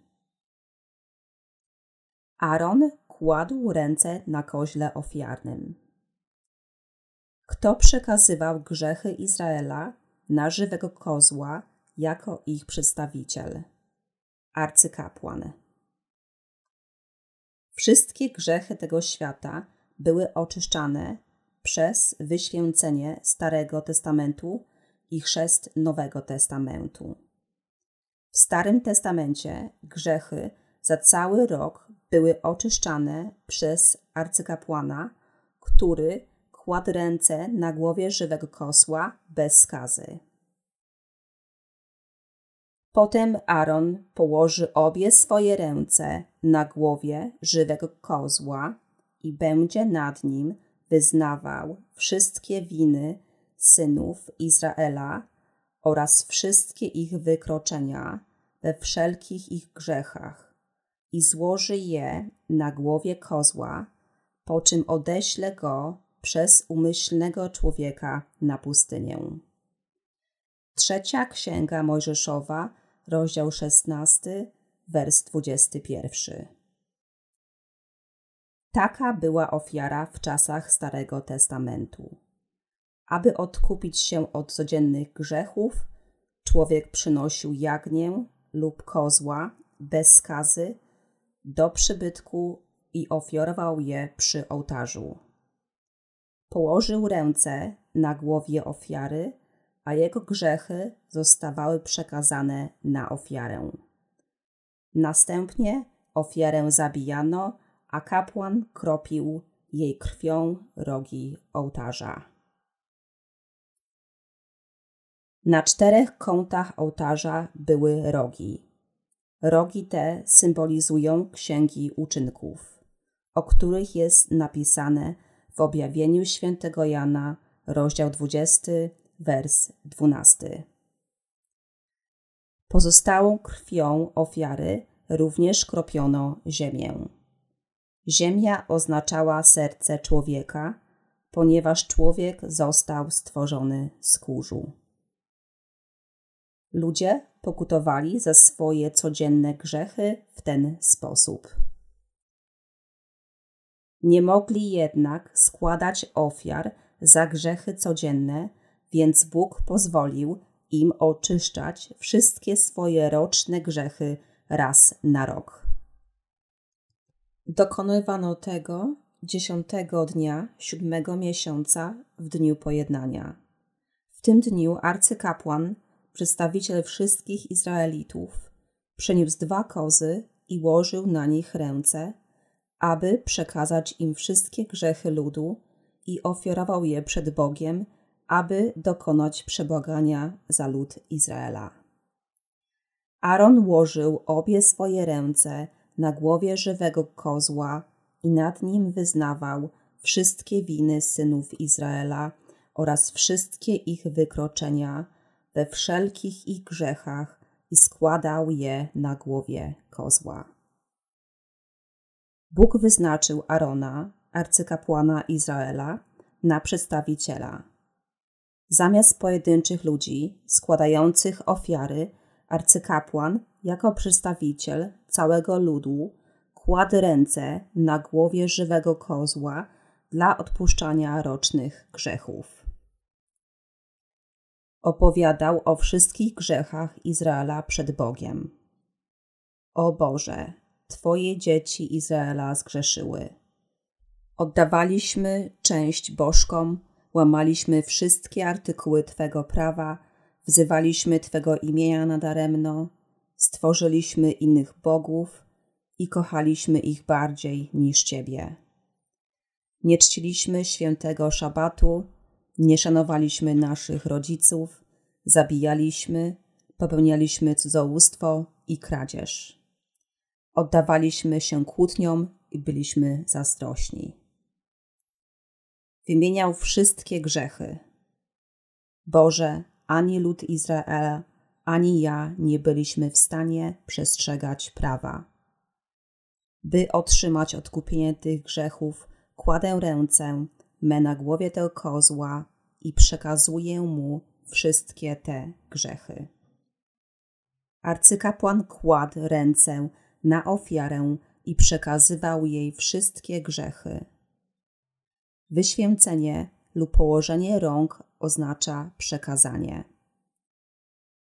Aaron kładł ręce na koźle ofiarnym. Kto przekazywał grzechy Izraela na żywego kozła jako ich przedstawiciel? Arcykapłan. Wszystkie grzechy tego świata były oczyszczane przez wyświęcenie Starego Testamentu i chrzest Nowego Testamentu. W Starym Testamencie grzechy za cały rok były oczyszczane przez arcykapłana, który kładł ręce na głowie żywego kosła bez skazy. Potem Aaron położy obie swoje ręce na głowie żywego kozła i będzie nad nim wyznawał wszystkie winy synów Izraela oraz wszystkie ich wykroczenia we wszelkich ich grzechach i złoży je na głowie kozła, po czym odeśle go przez umyślnego człowieka na pustynię. Trzecia Księga Mojżeszowa, rozdział 16, wers 21. Taka była ofiara w czasach Starego Testamentu. Aby odkupić się od codziennych grzechów, człowiek przynosił jagnię lub kozła bez skazy do przybytku i ofiarował je przy ołtarzu. Położył ręce na głowie ofiary, a jego grzechy zostawały przekazane na ofiarę. Następnie ofiarę zabijano, a kapłan kropił jej krwią rogi ołtarza. Na czterech kątach ołtarza były rogi. Rogi te symbolizują księgi uczynków, o których jest napisane w objawieniu świętego Jana, rozdział 20, wers 12. Pozostałą krwią ofiary również kropiono ziemię. Ziemia oznaczała serce człowieka, ponieważ człowiek został stworzony z kurzu. Ludzie pokutowali za swoje codzienne grzechy w ten sposób. Nie mogli jednak składać ofiar za grzechy codzienne, więc Bóg pozwolił im oczyszczać wszystkie swoje roczne grzechy raz na rok. Dokonywano tego dziesiątego dnia siódmego miesiąca w dniu pojednania. W tym dniu arcykapłan przedstawiciel wszystkich Izraelitów, przeniósł dwa kozy i łożył na nich ręce, aby przekazać im wszystkie grzechy ludu i ofiarował je przed Bogiem, aby dokonać przebłagania za lud Izraela. Aaron łożył obie swoje ręce na głowie żywego kozła i nad nim wyznawał wszystkie winy synów Izraela oraz wszystkie ich wykroczenia, we wszelkich ich grzechach i składał je na głowie kozła. Bóg wyznaczył Arona, arcykapłana Izraela, na przedstawiciela. Zamiast pojedynczych ludzi składających ofiary, arcykapłan jako przedstawiciel całego ludu kładł ręce na głowie żywego kozła dla odpuszczania rocznych grzechów opowiadał o wszystkich grzechach Izraela przed Bogiem. O Boże, Twoje dzieci Izraela zgrzeszyły. Oddawaliśmy część bożkom, łamaliśmy wszystkie artykuły Twego prawa, wzywaliśmy Twego imienia nadaremno, stworzyliśmy innych bogów i kochaliśmy ich bardziej niż Ciebie. Nie czciliśmy świętego szabatu, nie szanowaliśmy naszych rodziców, zabijaliśmy, popełnialiśmy cudzołóstwo i kradzież. Oddawaliśmy się kłótniom i byliśmy zazdrośni. Wymieniał wszystkie grzechy. Boże, ani lud Izraela, ani ja nie byliśmy w stanie przestrzegać prawa. By otrzymać odkupienie tych grzechów, kładę ręce me na głowie tego kozła i przekazuję mu wszystkie te grzechy. Arcykapłan kładł ręce na ofiarę i przekazywał jej wszystkie grzechy. Wyświęcenie lub położenie rąk oznacza przekazanie.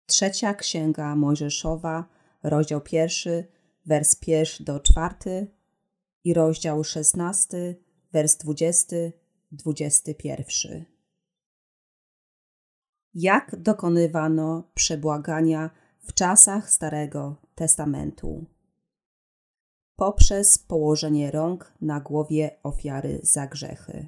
Trzecia Księga Mojżeszowa, rozdział pierwszy, wers pierwszy do czwarty i rozdział szesnasty, wers dwudziesty, dwudziesty pierwszy. Jak dokonywano przebłagania w czasach Starego Testamentu? Poprzez położenie rąk na głowie ofiary za grzechy.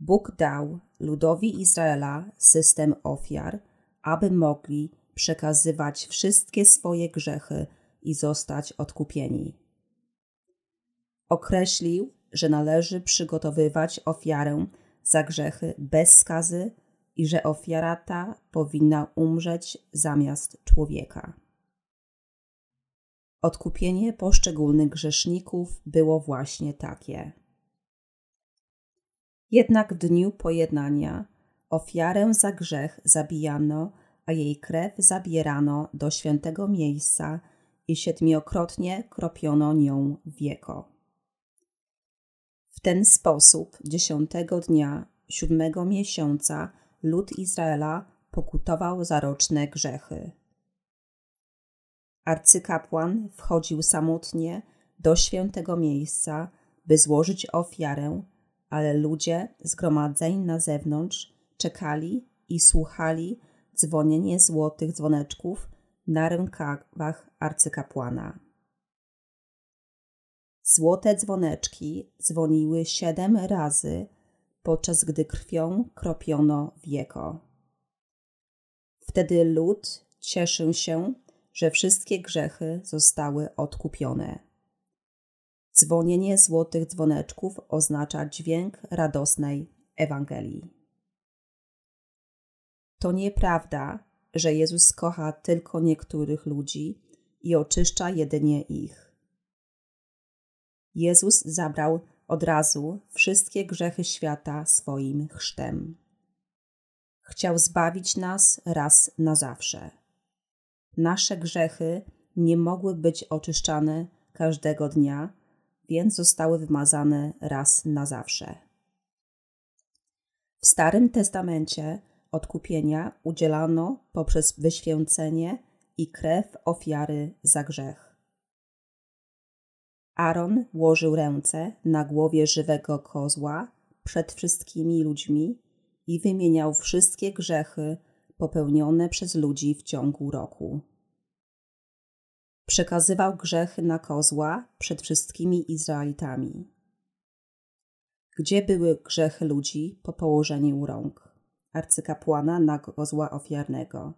Bóg dał ludowi Izraela system ofiar, aby mogli przekazywać wszystkie swoje grzechy i zostać odkupieni. Określił, że należy przygotowywać ofiarę za grzechy bez skazy i że ofiara ta powinna umrzeć zamiast człowieka. Odkupienie poszczególnych grzeszników było właśnie takie. Jednak w dniu pojednania ofiarę za grzech zabijano, a jej krew zabierano do świętego miejsca i siedmiokrotnie kropiono nią wieko. Ten sposób dziesiątego dnia siódmego miesiąca lud Izraela pokutował za roczne grzechy. Arcykapłan wchodził samotnie do świętego miejsca, by złożyć ofiarę, ale ludzie zgromadzeni na zewnątrz czekali i słuchali dzwonienie złotych dzwoneczków na rękawach arcykapłana. Złote dzwoneczki dzwoniły siedem razy, podczas gdy krwią kropiono wieko. Wtedy lud cieszył się, że wszystkie grzechy zostały odkupione. Dzwonienie złotych dzwoneczków oznacza dźwięk radosnej Ewangelii. To nieprawda, że Jezus kocha tylko niektórych ludzi i oczyszcza jedynie ich. Jezus zabrał od razu wszystkie grzechy świata swoim chrztem. Chciał zbawić nas raz na zawsze. Nasze grzechy nie mogły być oczyszczane każdego dnia, więc zostały wymazane raz na zawsze. W Starym Testamencie odkupienia udzielano poprzez wyświęcenie i krew ofiary za grzech. Aaron włożył ręce na głowie żywego kozła przed wszystkimi ludźmi i wymieniał wszystkie grzechy popełnione przez ludzi w ciągu roku. Przekazywał grzechy na kozła przed wszystkimi Izraelitami. Gdzie były grzechy ludzi po położeniu rąk? Arcykapłana na kozła ofiarnego.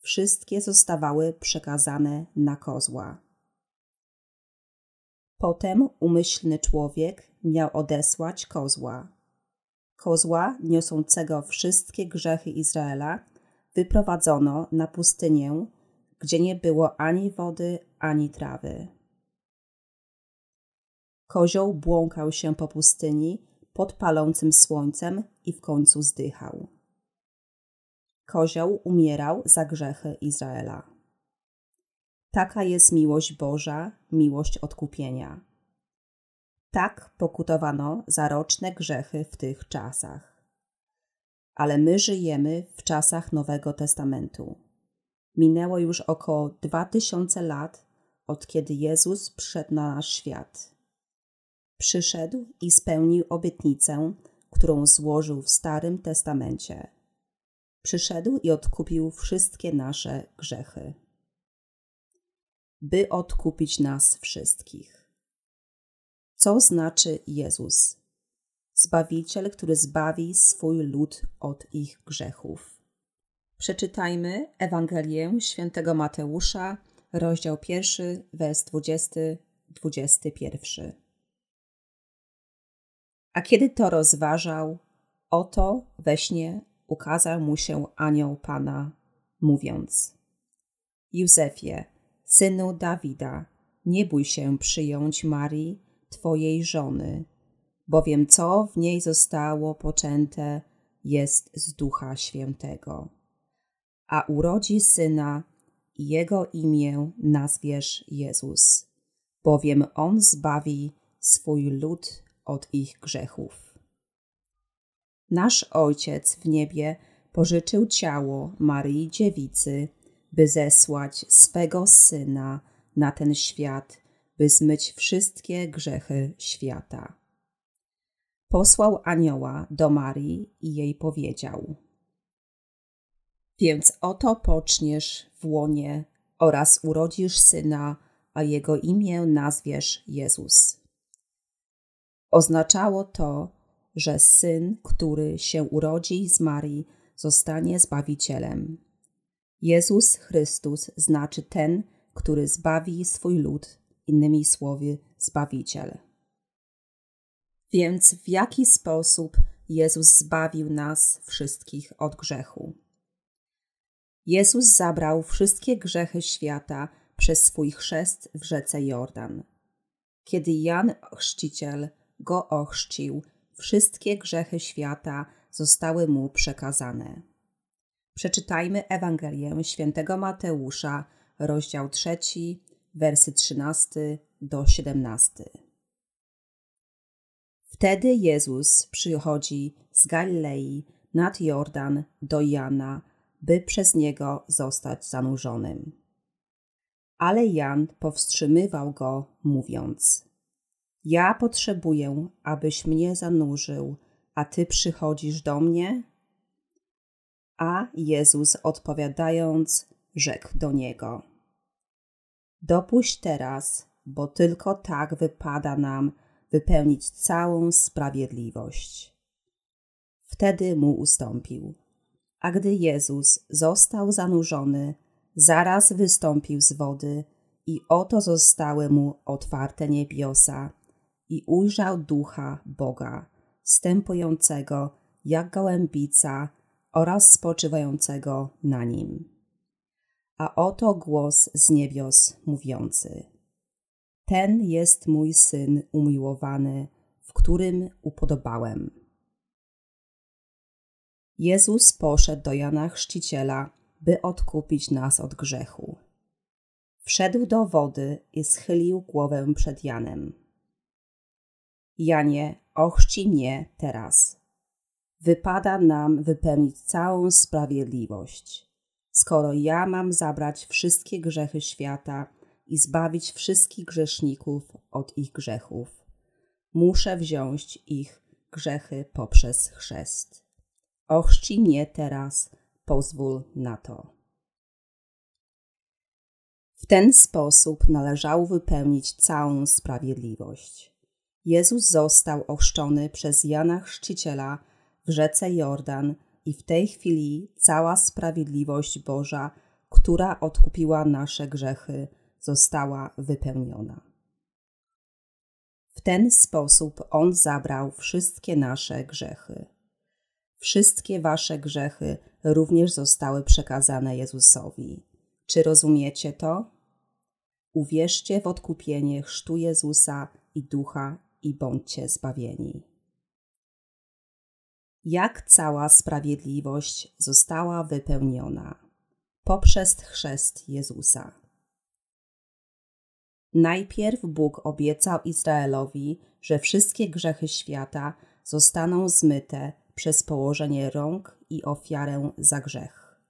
Wszystkie zostawały przekazane na kozła. Potem umyślny człowiek miał odesłać kozła. Kozła niosącego wszystkie grzechy Izraela wyprowadzono na pustynię, gdzie nie było ani wody, ani trawy. Kozioł błąkał się po pustyni pod palącym słońcem i w końcu zdychał. Kozioł umierał za grzechy Izraela. Taka jest miłość Boża, miłość odkupienia. Tak pokutowano za roczne grzechy w tych czasach. Ale my żyjemy w czasach Nowego Testamentu. Minęło już około dwa tysiące lat, od kiedy Jezus przyszedł na nasz świat. Przyszedł i spełnił obietnicę, którą złożył w Starym Testamencie. Przyszedł i odkupił wszystkie nasze grzechy. By odkupić nas wszystkich. Co znaczy Jezus? Zbawiciel, który zbawi swój lud od ich grzechów. Przeczytajmy Ewangelię świętego Mateusza, rozdział pierwszy, wers 20, 21. A kiedy to rozważał, oto we śnie ukazał mu się anioł Pana, mówiąc: Józefie, synu Dawida, nie bój się przyjąć Marii, twojej żony, bowiem co w niej zostało poczęte jest z Ducha Świętego. A urodzi syna i jego imię nazwiesz Jezus, bowiem on zbawi swój lud od ich grzechów. Nasz Ojciec w niebie pożyczył ciało Maryi Dziewicy, by zesłać swego Syna na ten świat, by zmyć wszystkie grzechy świata. Posłał anioła do Marii i jej powiedział: Więc oto poczniesz w łonie oraz urodzisz syna, a jego imię nazwiesz Jezus. Oznaczało to, że syn, który się urodzi z Marii, zostanie zbawicielem. Jezus Chrystus znaczy ten, który zbawi swój lud, innymi słowy, zbawiciel. Więc w jaki sposób Jezus zbawił nas wszystkich od grzechu? Jezus zabrał wszystkie grzechy świata przez swój chrzest w rzece Jordan. Kiedy Jan Chrzciciel go ochrzcił, wszystkie grzechy świata zostały mu przekazane. Przeczytajmy Ewangelię świętego Mateusza, rozdział 3, wersy 13 do 17. Wtedy Jezus przychodzi z Galilei nad Jordan do Jana, by przez niego zostać zanurzonym. Ale Jan powstrzymywał go, mówiąc: Ja potrzebuję, abyś mnie zanurzył, a ty przychodzisz do mnie? A Jezus odpowiadając, rzekł do niego: Dopuść teraz, bo tylko tak wypada nam wypełnić całą sprawiedliwość. Wtedy mu ustąpił. A gdy Jezus został zanurzony, zaraz wystąpił z wody, i oto zostały mu otwarte niebiosa, i ujrzał ducha Boga, stępującego jak gołębica oraz spoczywającego na nim. A oto głos z niebios mówiący: Ten jest mój syn umiłowany, w którym upodobałem. Jezus poszedł do Jana Chrzciciela, by odkupić nas od grzechu. Wszedł do wody i schylił głowę przed Janem. Janie, ochrzci mnie teraz wypada nam wypełnić całą sprawiedliwość. Skoro ja mam zabrać wszystkie grzechy świata i zbawić wszystkich grzeszników od ich grzechów, muszę wziąć ich grzechy poprzez chrzest. Ochrzci mnie teraz, pozwól na to. W ten sposób należało wypełnić całą sprawiedliwość. Jezus został ochrzczony przez Jana Chrzciciela w rzece Jordan i w tej chwili cała sprawiedliwość Boża, która odkupiła nasze grzechy, została wypełniona. W ten sposób On zabrał wszystkie nasze grzechy. Wszystkie wasze grzechy również zostały przekazane Jezusowi. Czy rozumiecie to? Uwierzcie w odkupienie chrztu Jezusa i ducha i bądźcie zbawieni jak cała sprawiedliwość została wypełniona poprzez chrzest Jezusa. Najpierw Bóg obiecał Izraelowi, że wszystkie grzechy świata zostaną zmyte przez położenie rąk i ofiarę za grzech.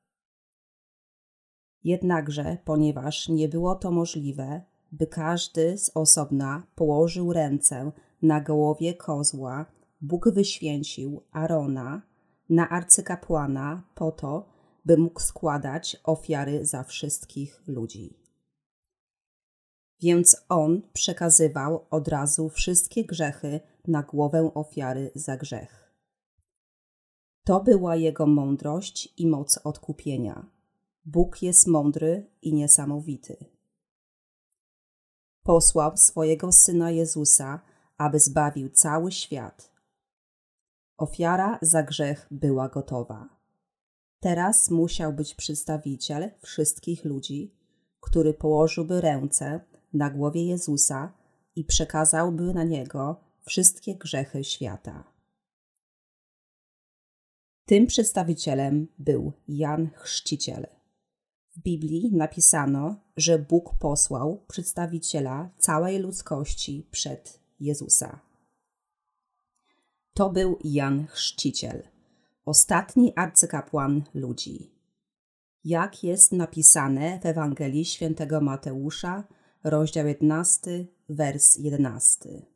Jednakże, ponieważ nie było to możliwe, by każdy z osobna położył ręce na głowie kozła Bóg wyświęcił Arona na arcykapłana po to, by mógł składać ofiary za wszystkich ludzi. Więc on przekazywał od razu wszystkie grzechy na głowę ofiary za grzech. To była jego mądrość i moc odkupienia. Bóg jest mądry i niesamowity. Posłał swojego syna Jezusa, aby zbawił cały świat. Ofiara za grzech była gotowa. Teraz musiał być przedstawiciel wszystkich ludzi, który położyłby ręce na głowie Jezusa i przekazałby na niego wszystkie grzechy świata. Tym przedstawicielem był Jan Chrzciciel. W Biblii napisano, że Bóg posłał przedstawiciela całej ludzkości przed Jezusa. To był Jan Chrzciciel, ostatni arcykapłan ludzi. Jak jest napisane w Ewangelii Świętego Mateusza, rozdział 11, wers 11.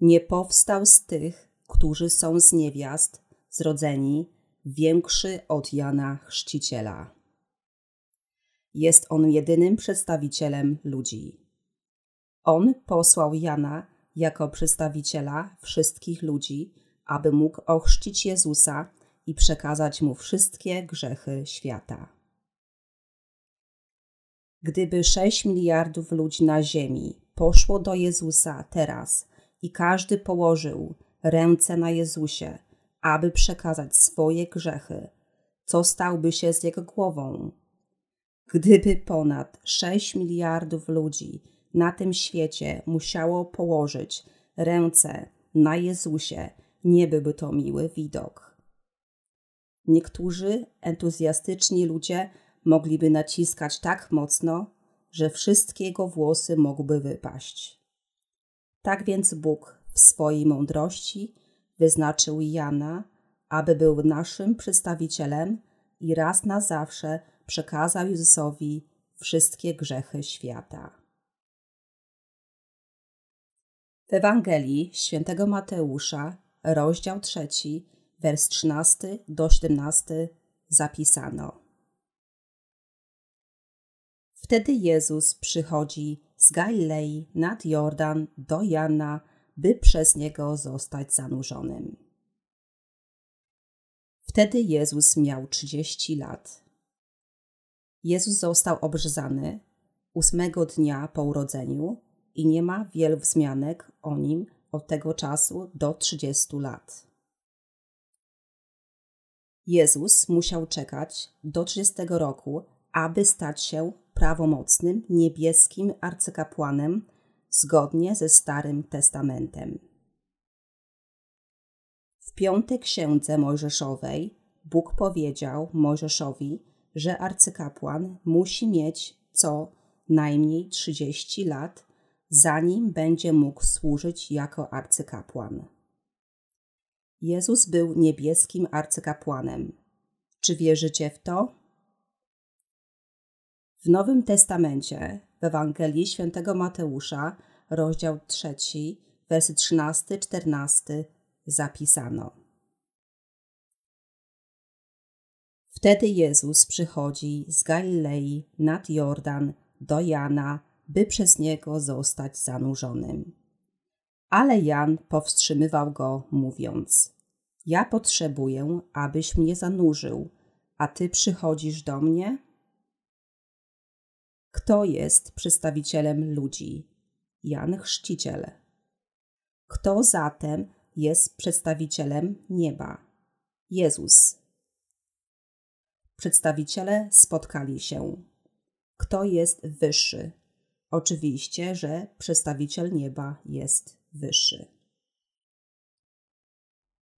Nie powstał z tych, którzy są z niewiast, zrodzeni, większy od Jana Chrzciciela. Jest on jedynym przedstawicielem ludzi. On posłał Jana jako przedstawiciela wszystkich ludzi, aby mógł ochrzcić Jezusa i przekazać mu wszystkie grzechy świata. Gdyby 6 miliardów ludzi na Ziemi poszło do Jezusa teraz i każdy położył ręce na Jezusie, aby przekazać swoje grzechy, co stałby się z jego głową? Gdyby ponad 6 miliardów ludzi na tym świecie musiało położyć ręce na Jezusie, nie byłby to miły widok. Niektórzy entuzjastyczni ludzie mogliby naciskać tak mocno, że wszystkie jego włosy mogłyby wypaść. Tak więc Bóg w swojej mądrości wyznaczył Jana, aby był naszym przedstawicielem i raz na zawsze przekazał Jezusowi wszystkie grzechy świata. W Ewangelii świętego Mateusza, rozdział 3, wers 13 do 17 zapisano. Wtedy Jezus przychodzi z Galilei nad Jordan do Jana, by przez niego zostać zanurzonym. Wtedy Jezus miał trzydzieści lat. Jezus został obrzezany ósmego dnia po urodzeniu i nie ma wielu wzmianek o nim od tego czasu do trzydziestu lat. Jezus musiał czekać do 30 roku, aby stać się prawomocnym niebieskim arcykapłanem zgodnie ze Starym Testamentem. W piątej księdze Mojżeszowej Bóg powiedział Mojżeszowi, że arcykapłan musi mieć co najmniej 30 lat, zanim będzie mógł służyć jako arcykapłan. Jezus był niebieskim arcykapłanem. Czy wierzycie w to? W Nowym Testamencie, w Ewangelii Świętego Mateusza, rozdział 3, wersy 13-14 zapisano. Wtedy Jezus przychodzi z Galilei nad Jordan do Jana, by przez niego zostać zanurzonym. Ale Jan powstrzymywał go, mówiąc: Ja potrzebuję, abyś mnie zanurzył, a ty przychodzisz do mnie? Kto jest przedstawicielem ludzi? Jan Chrzciciel. Kto zatem jest przedstawicielem nieba? Jezus. Przedstawiciele spotkali się. Kto jest wyższy? Oczywiście, że przedstawiciel nieba jest wyższy.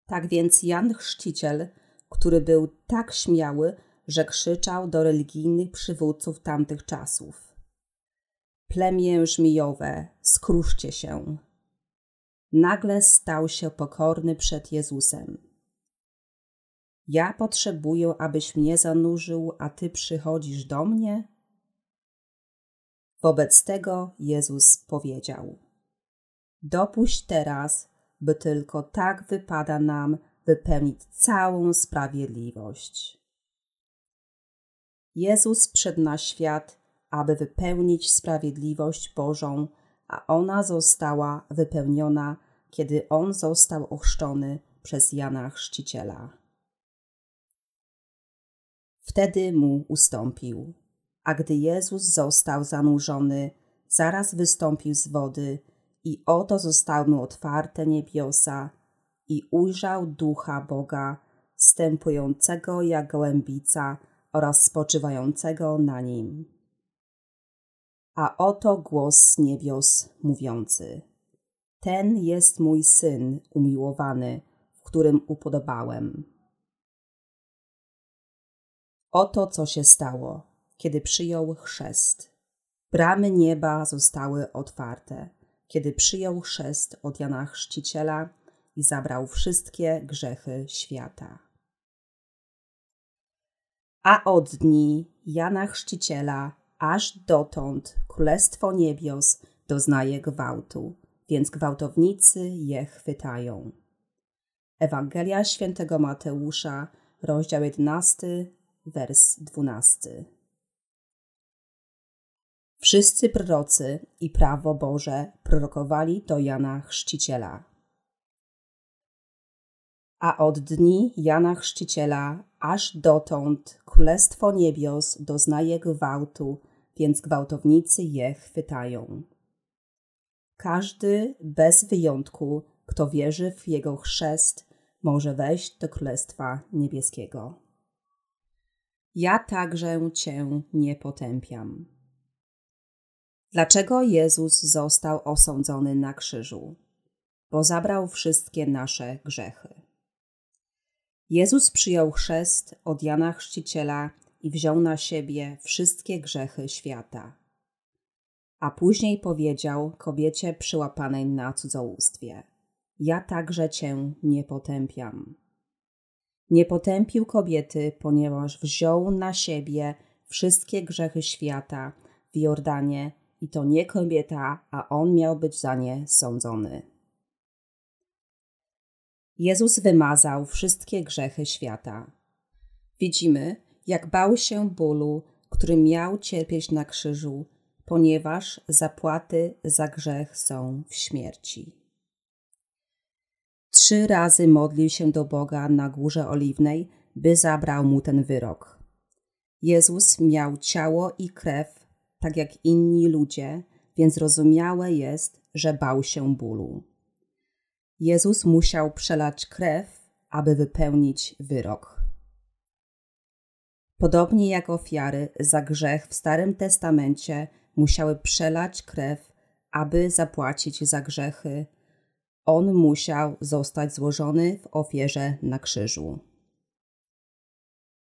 Tak więc Jan Chrzciciel, który był tak śmiały, że krzyczał do religijnych przywódców tamtych czasów. Plemię żmijowe, skruszcie się. Nagle stał się pokorny przed Jezusem. Ja potrzebuję, abyś mnie zanurzył, a ty przychodzisz do mnie? Wobec tego Jezus powiedział: Dopuść teraz, by tylko tak wypada nam wypełnić całą sprawiedliwość. Jezus przed na świat, aby wypełnić sprawiedliwość Bożą, a ona została wypełniona, kiedy on został ochrzczony przez Jana Chrzciciela. Wtedy mu ustąpił, a gdy Jezus został zanurzony, zaraz wystąpił z wody i oto zostały mu otwarte niebiosa i ujrzał ducha Boga, stępującego jak gołębica oraz spoczywającego na nim. A oto głos niebios mówiący: Ten jest mój syn umiłowany, w którym upodobałem. Oto co się stało, kiedy przyjął chrzest. Bramy nieba zostały otwarte, kiedy przyjął chrzest od Jana Chrzciciela i zabrał wszystkie grzechy świata. A od dni Jana Chrzciciela aż dotąd Królestwo Niebios doznaje gwałtu, więc gwałtownicy je chwytają. Ewangelia świętego Mateusza, rozdział 11, wers 12. Wszyscy prorocy i prawo Boże prorokowali do Jana Chrzciciela. A od dni Jana Chrzciciela aż dotąd Królestwo Niebios doznaje gwałtu, więc gwałtownicy je chwytają. Każdy bez wyjątku, kto wierzy w jego chrzest, może wejść do Królestwa Niebieskiego. Ja także Cię nie potępiam. Dlaczego Jezus został osądzony na krzyżu? Bo zabrał wszystkie nasze grzechy. Jezus przyjął chrzest od Jana Chrzciciela i wziął na siebie wszystkie grzechy świata. A później powiedział kobiecie przyłapanej na cudzołóstwie: Ja także cię nie potępiam. Nie potępił kobiety, ponieważ wziął na siebie wszystkie grzechy świata w Jordanie i to nie kobieta, a on miał być za nie sądzony. Jezus wymazał wszystkie grzechy świata. Widzimy, jak bał się bólu, który miał cierpieć na krzyżu, ponieważ zapłaty za grzech są w śmierci. Trzy razy modlił się do Boga na górze oliwnej, by zabrał mu ten wyrok. Jezus miał ciało i krew, tak jak inni ludzie, więc rozumiałe jest, że bał się bólu. Jezus musiał przelać krew, aby wypełnić wyrok. Podobnie jak ofiary za grzech w Starym Testamencie musiały przelać krew, aby zapłacić za grzechy, on musiał zostać złożony w ofierze na krzyżu.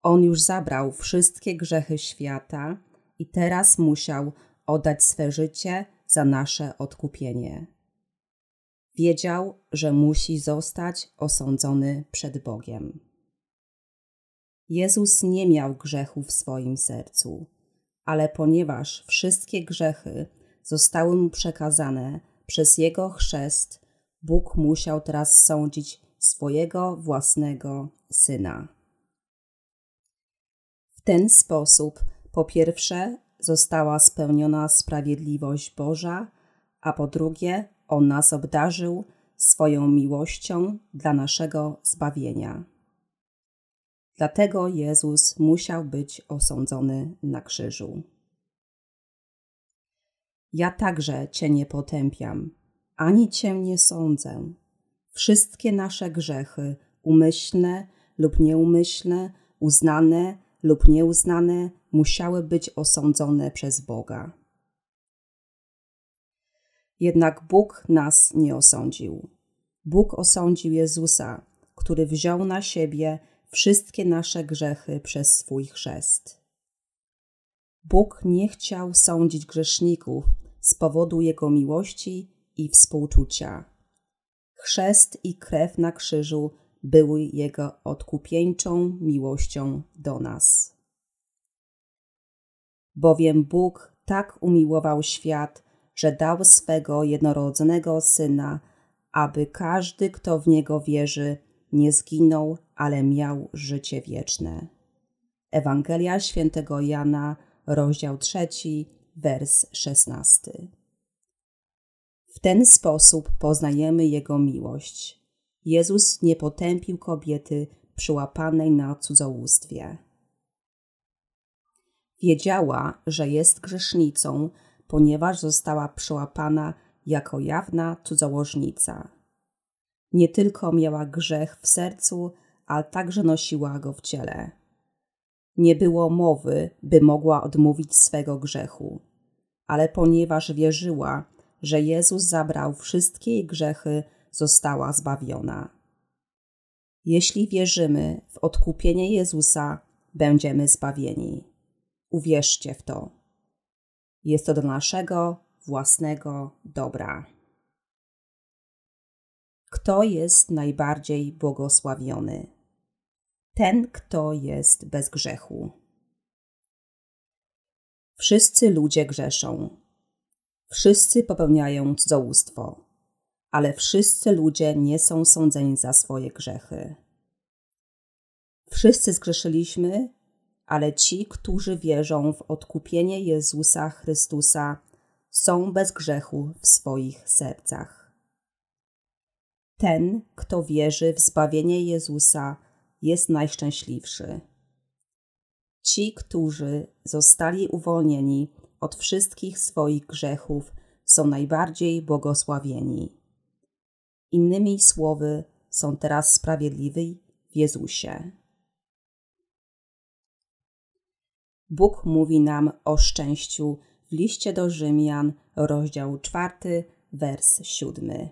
On już zabrał wszystkie grzechy świata i teraz musiał oddać swe życie za nasze odkupienie. Wiedział, że musi zostać osądzony przed Bogiem. Jezus nie miał grzechu w swoim sercu, ale ponieważ wszystkie grzechy zostały mu przekazane przez jego chrzest, Bóg musiał teraz sądzić swojego własnego syna. W ten sposób, po pierwsze, została spełniona sprawiedliwość Boża, a po drugie, on nas obdarzył swoją miłością dla naszego zbawienia. Dlatego Jezus musiał być osądzony na krzyżu. Ja także Cię nie potępiam, ani Cię nie sądzę. Wszystkie nasze grzechy, umyślne lub nieumyślne, uznane lub nieuznane, musiały być osądzone przez Boga. Jednak Bóg nas nie osądził. Bóg osądził Jezusa, który wziął na siebie wszystkie nasze grzechy przez swój chrzest. Bóg nie chciał sądzić grzeszników z powodu Jego miłości i współczucia. Chrzest i krew na krzyżu były Jego odkupieńczą miłością do nas. Bowiem Bóg tak umiłował świat, że dał swego jednorodzonego Syna, aby każdy, kto w Niego wierzy, nie zginął, ale miał życie wieczne. Ewangelia świętego Jana, rozdział trzeci, wers 16. W ten sposób poznajemy Jego miłość. Jezus nie potępił kobiety przyłapanej na cudzołóstwie. Wiedziała, że jest grzesznicą, ponieważ została przyłapana jako jawna cudzołożnica. Nie tylko miała grzech w sercu, ale także nosiła go w ciele. Nie było mowy, by mogła odmówić swego grzechu, ale ponieważ wierzyła, że Jezus zabrał wszystkie jej grzechy, została zbawiona. Jeśli wierzymy w odkupienie Jezusa, będziemy zbawieni. Uwierzcie w to. Jest to do naszego własnego dobra. Kto jest najbardziej błogosławiony? Ten, kto jest bez grzechu. Wszyscy ludzie grzeszą. Wszyscy popełniają cudzołóstwo, ale wszyscy ludzie nie są sądzeni za swoje grzechy. Wszyscy zgrzeszyliśmy, ale ci, którzy wierzą w odkupienie Jezusa Chrystusa, są bez grzechu w swoich sercach. Ten, kto wierzy w zbawienie Jezusa, jest najszczęśliwszy. Ci, którzy zostali uwolnieni od wszystkich swoich grzechów, są najbardziej błogosławieni. Innymi słowy, są teraz sprawiedliwi w Jezusie. Bóg mówi nam o szczęściu w liście do Rzymian, rozdział czwarty, wers siódmy.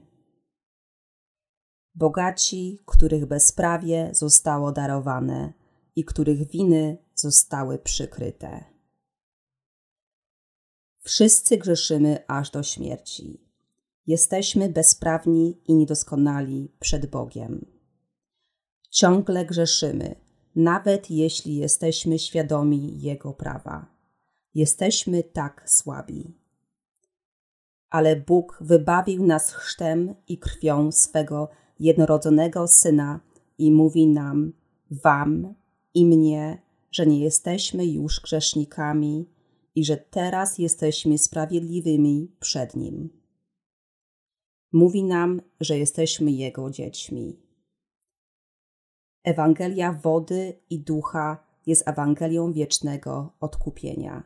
Bogaci, których bezprawie zostało darowane i których winy zostały przykryte. Wszyscy grzeszymy aż do śmierci. Jesteśmy bezprawni i niedoskonali przed Bogiem. Ciągle grzeszymy, nawet jeśli jesteśmy świadomi Jego prawa jesteśmy tak słabi. Ale Bóg wybawił nas chrztem i krwią swego jednorodzonego Syna i mówi nam, wam i mnie, że nie jesteśmy już grzesznikami i że teraz jesteśmy sprawiedliwymi przed Nim. Mówi nam, że jesteśmy Jego dziećmi. Ewangelia wody i ducha jest Ewangelią wiecznego odkupienia.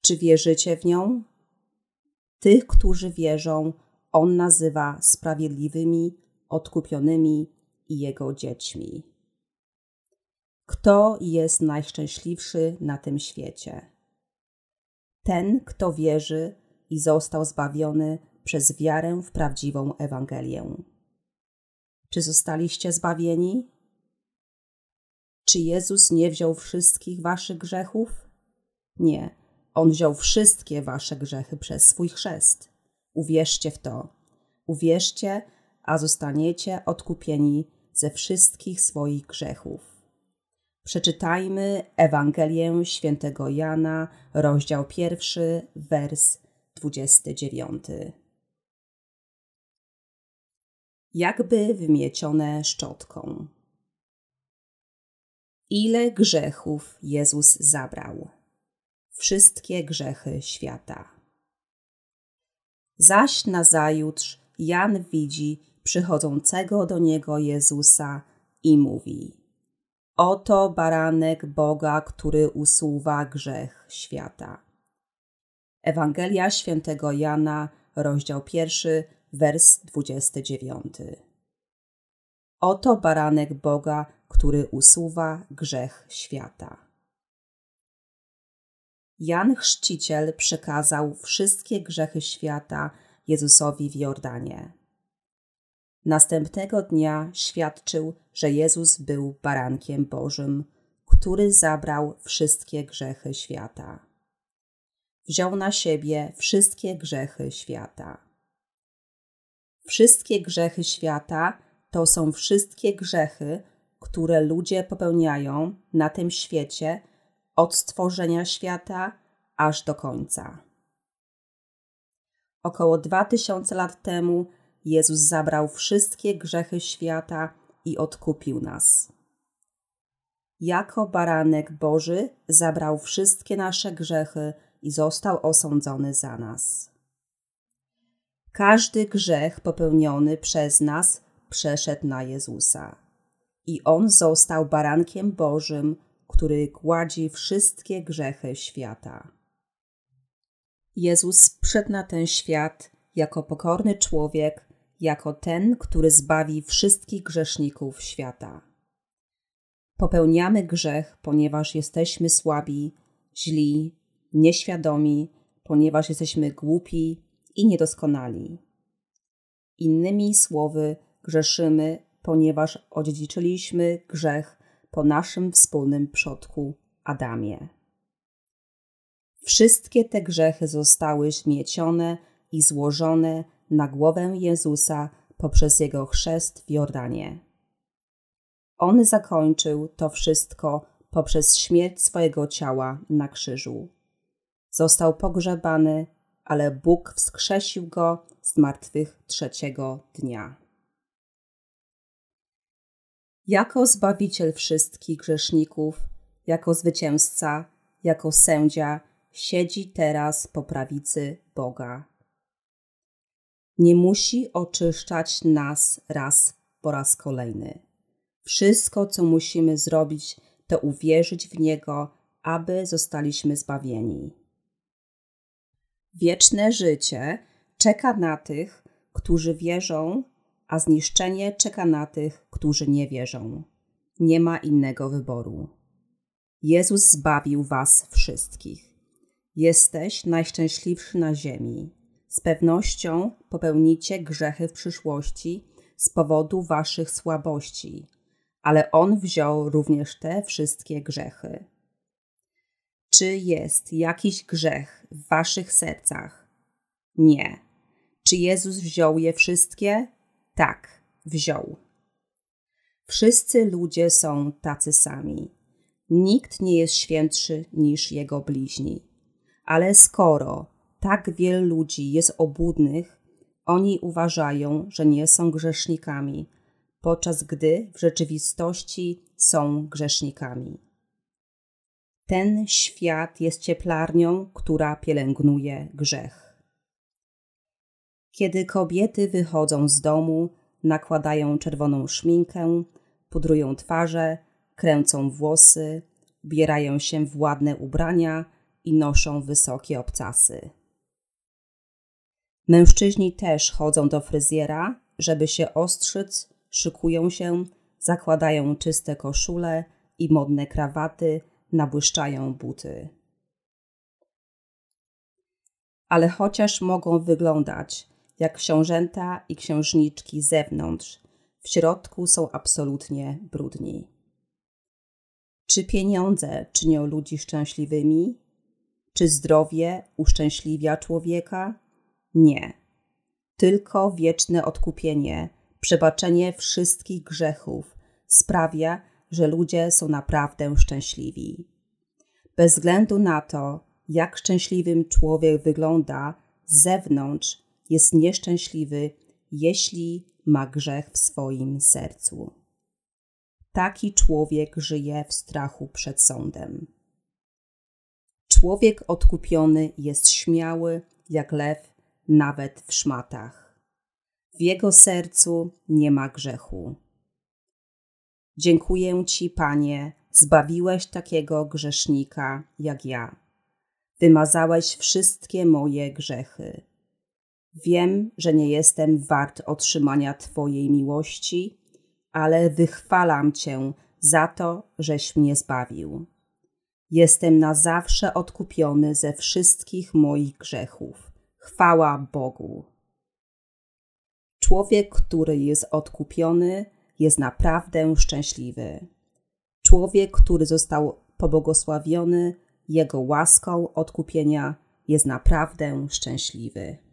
Czy wierzycie w nią? Tych, którzy wierzą, On nazywa sprawiedliwymi, odkupionymi i Jego dziećmi. Kto jest najszczęśliwszy na tym świecie? Ten, kto wierzy i został zbawiony przez wiarę w prawdziwą Ewangelię. Czy zostaliście zbawieni? Czy Jezus nie wziął wszystkich waszych grzechów? Nie on wziął wszystkie wasze grzechy przez swój chrzest. Uwierzcie w to. Uwierzcie, a zostaniecie odkupieni ze wszystkich swoich grzechów. Przeczytajmy Ewangelię świętego Jana, rozdział pierwszy, wers 29. Jakby wymiecione szczotką. Ile grzechów Jezus zabrał? wszystkie grzechy świata. Zaś nazajutrz Jan widzi przychodzącego do niego Jezusa i mówi: Oto baranek Boga, który usuwa grzech świata. Ewangelia świętego Jana, rozdział pierwszy, wers 29. Oto baranek Boga, który usuwa grzech świata. Jan Chrzciciel przekazał wszystkie grzechy świata Jezusowi w Jordanie. Następnego dnia świadczył, że Jezus był barankiem Bożym, który zabrał wszystkie grzechy świata. Wziął na siebie wszystkie grzechy świata. Wszystkie grzechy świata to są wszystkie grzechy, które ludzie popełniają na tym świecie od stworzenia świata aż do końca. Około dwa tysiące lat temu Jezus zabrał wszystkie grzechy świata i odkupił nas. Jako baranek Boży zabrał wszystkie nasze grzechy i został osądzony za nas. Każdy grzech popełniony przez nas przeszedł na Jezusa. I On został barankiem Bożym, który gładzi wszystkie grzechy świata. Jezus przyszedł na ten świat jako pokorny człowiek, jako ten, który zbawi wszystkich grzeszników świata. Popełniamy grzech, ponieważ jesteśmy słabi, źli, nieświadomi, ponieważ jesteśmy głupi i niedoskonali. Innymi słowy, grzeszymy, ponieważ odziedziczyliśmy grzech po naszym wspólnym przodku Adamie. Wszystkie te grzechy zostały zmiecione i złożone na głowę Jezusa poprzez jego chrzest w Jordanie. On zakończył to wszystko poprzez śmierć swojego ciała na krzyżu. Został pogrzebany, ale Bóg wskrzesił go z martwych trzeciego dnia. Jako Zbawiciel wszystkich grzeszników, jako zwycięzca, jako sędzia, siedzi teraz po prawicy Boga. Nie musi oczyszczać nas raz po raz kolejny. Wszystko, co musimy zrobić, to uwierzyć w Niego, aby zostaliśmy zbawieni. Wieczne życie czeka na tych, którzy wierzą, a zniszczenie czeka na tych, którzy nie wierzą. Nie ma innego wyboru. Jezus zbawił Was wszystkich. Jesteś najszczęśliwszy na ziemi. Z pewnością popełnicie grzechy w przyszłości z powodu Waszych słabości, ale On wziął również te wszystkie grzechy. Czy jest jakiś grzech w Waszych sercach? Nie. Czy Jezus wziął je wszystkie? Tak, wziął. Wszyscy ludzie są tacy sami. Nikt nie jest świętszy niż jego bliźni. Ale skoro tak wielu ludzi jest obłudnych, oni uważają, że nie są grzesznikami, podczas gdy w rzeczywistości są grzesznikami. Ten świat jest cieplarnią, która pielęgnuje grzech. Kiedy kobiety wychodzą z domu, nakładają czerwoną szminkę, pudrują twarze, kręcą włosy, ubierają się w ładne ubrania i noszą wysokie obcasy. Mężczyźni też chodzą do fryzjera, żeby się ostrzyc, szykują się, zakładają czyste koszule i modne krawaty, nabłyszczają buty. Ale chociaż mogą wyglądać jak książęta i księżniczki zewnątrz, w środku są absolutnie brudni. Czy pieniądze czynią ludzi szczęśliwymi? Czy zdrowie uszczęśliwia człowieka? Nie. Tylko wieczne odkupienie, przebaczenie wszystkich grzechów sprawia, że ludzie są naprawdę szczęśliwi. Bez względu na to, jak szczęśliwym człowiek wygląda z zewnątrz, jest nieszczęśliwy, jeśli ma grzech w swoim sercu. Taki człowiek żyje w strachu przed sądem. Człowiek odkupiony jest śmiały jak lew, nawet w szmatach. W jego sercu nie ma grzechu. Dziękuję Ci, Panie, zbawiłeś takiego grzesznika jak ja. Wymazałeś wszystkie moje grzechy. Wiem, że nie jestem wart otrzymania Twojej miłości, ale wychwalam Cię za to, żeś mnie zbawił. Jestem na zawsze odkupiony ze wszystkich moich grzechów. Chwała Bogu. Człowiek, który jest odkupiony, jest naprawdę szczęśliwy. Człowiek, który został pobłogosławiony Jego łaską odkupienia, jest naprawdę szczęśliwy.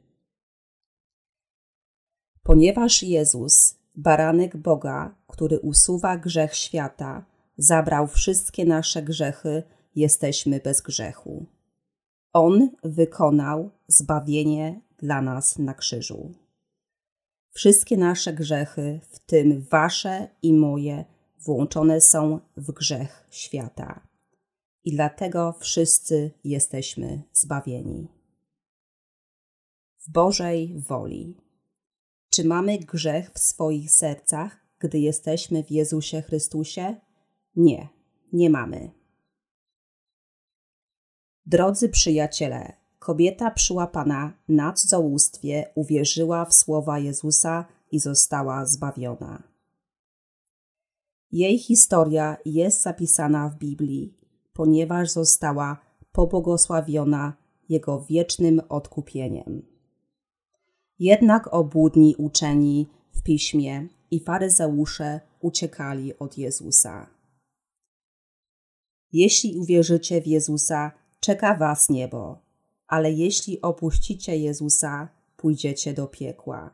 Ponieważ Jezus, baranek Boga, który usuwa grzech świata, zabrał wszystkie nasze grzechy, jesteśmy bez grzechu. On wykonał zbawienie dla nas na krzyżu. Wszystkie nasze grzechy, w tym wasze i moje, włączone są w grzech świata. i dlatego wszyscy jesteśmy zbawieni. W Bożej woli. Czy mamy grzech w swoich sercach, gdy jesteśmy w Jezusie Chrystusie? Nie, nie mamy. Drodzy przyjaciele, kobieta przyłapana na cudzołóstwie uwierzyła w słowa Jezusa i została zbawiona. Jej historia jest zapisana w Biblii, ponieważ została pobłogosławiona Jego wiecznym odkupieniem. Jednak obłudni uczeni w piśmie i faryzeusze uciekali od Jezusa. Jeśli uwierzycie w Jezusa, czeka was niebo, ale jeśli opuścicie Jezusa, pójdziecie do piekła.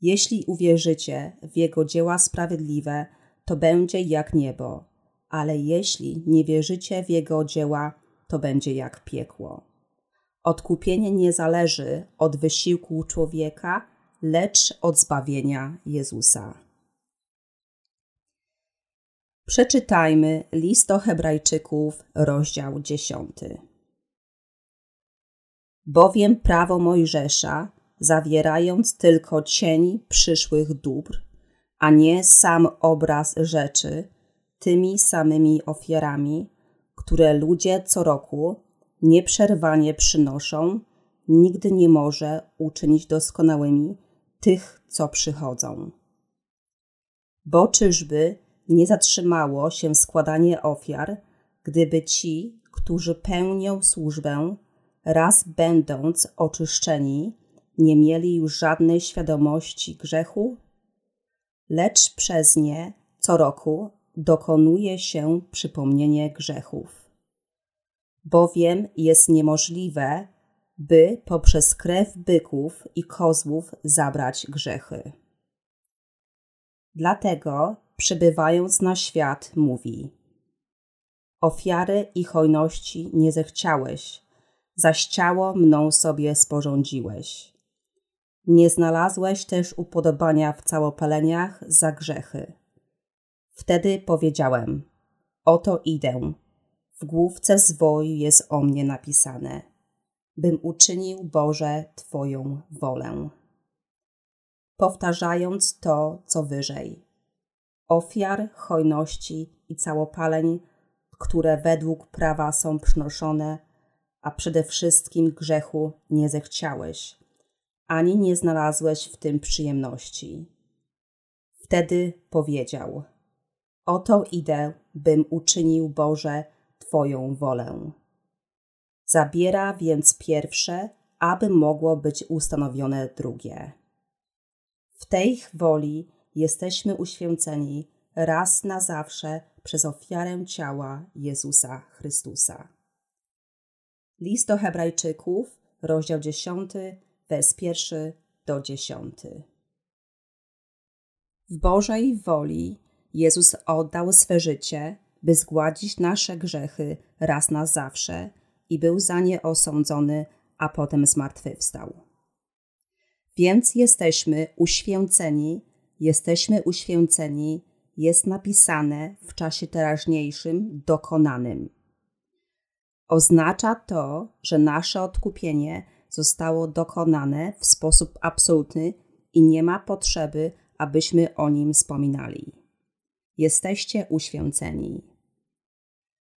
Jeśli uwierzycie w Jego dzieła sprawiedliwe, to będzie jak niebo, ale jeśli nie wierzycie w Jego dzieła, to będzie jak piekło. Odkupienie nie zależy od wysiłku człowieka, lecz od zbawienia Jezusa. Przeczytajmy list do Hebrajczyków, rozdział 10. Bowiem prawo Mojżesza, zawierając tylko cień przyszłych dóbr, a nie sam obraz rzeczy, tymi samymi ofiarami, które ludzie co roku nieprzerwanie przynoszą, nigdy nie może uczynić doskonałymi tych, co przychodzą. Bo czyżby nie zatrzymało się składanie ofiar, gdyby ci, którzy pełnią służbę, raz będąc oczyszczeni, nie mieli już żadnej świadomości grzechu? Lecz przez nie co roku dokonuje się przypomnienie grzechów. Bowiem jest niemożliwe, by poprzez krew byków i kozłów zabrać grzechy. Dlatego, przybywając na świat, mówi: Ofiary i hojności nie zechciałeś, zaś ciało mną sobie sporządziłeś. Nie znalazłeś też upodobania w całopaleniach za grzechy. Wtedy powiedziałem: Oto idę. W główce zwoju jest o mnie napisane, bym uczynił Boże Twoją wolę. Powtarzając to, co wyżej. Ofiar, hojności i całopaleń, które według prawa są przynoszone, a przede wszystkim grzechu nie zechciałeś, ani nie znalazłeś w tym przyjemności. Wtedy powiedział: Oto idę, bym uczynił Boże Twoją wolę. Zabiera więc pierwsze, aby mogło być ustanowione drugie. W tej woli jesteśmy uświęceni raz na zawsze przez ofiarę ciała Jezusa Chrystusa. List do Hebrajczyków, rozdział 10, wers 1 do 10. W Bożej woli Jezus oddał swe życie, by zgładzić nasze grzechy raz na zawsze i był za nie osądzony, a potem zmartwychwstał. Więc jesteśmy uświęceni, jesteśmy uświęceni, jest napisane w czasie teraźniejszym dokonanym. Oznacza to, że nasze odkupienie zostało dokonane w sposób absolutny i nie ma potrzeby, abyśmy o nim wspominali. Jesteście uświęceni.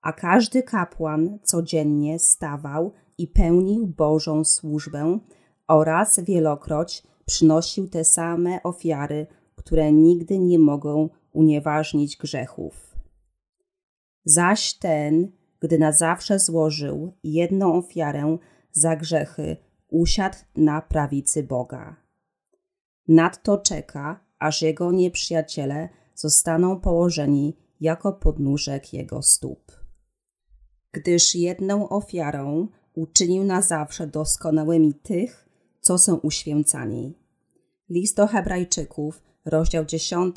A każdy kapłan codziennie stawał i pełnił Bożą służbę oraz wielokroć przynosił te same ofiary, które nigdy nie mogą unieważnić grzechów. Zaś ten, gdy na zawsze złożył jedną ofiarę za grzechy, usiadł na prawicy Boga. Nadto czeka, aż jego nieprzyjaciele zostaną położeni jako podnóżek jego stóp. Gdyż jedną ofiarą uczynił na zawsze doskonałymi tych, co są uświęcani. List do Hebrajczyków, rozdział 10,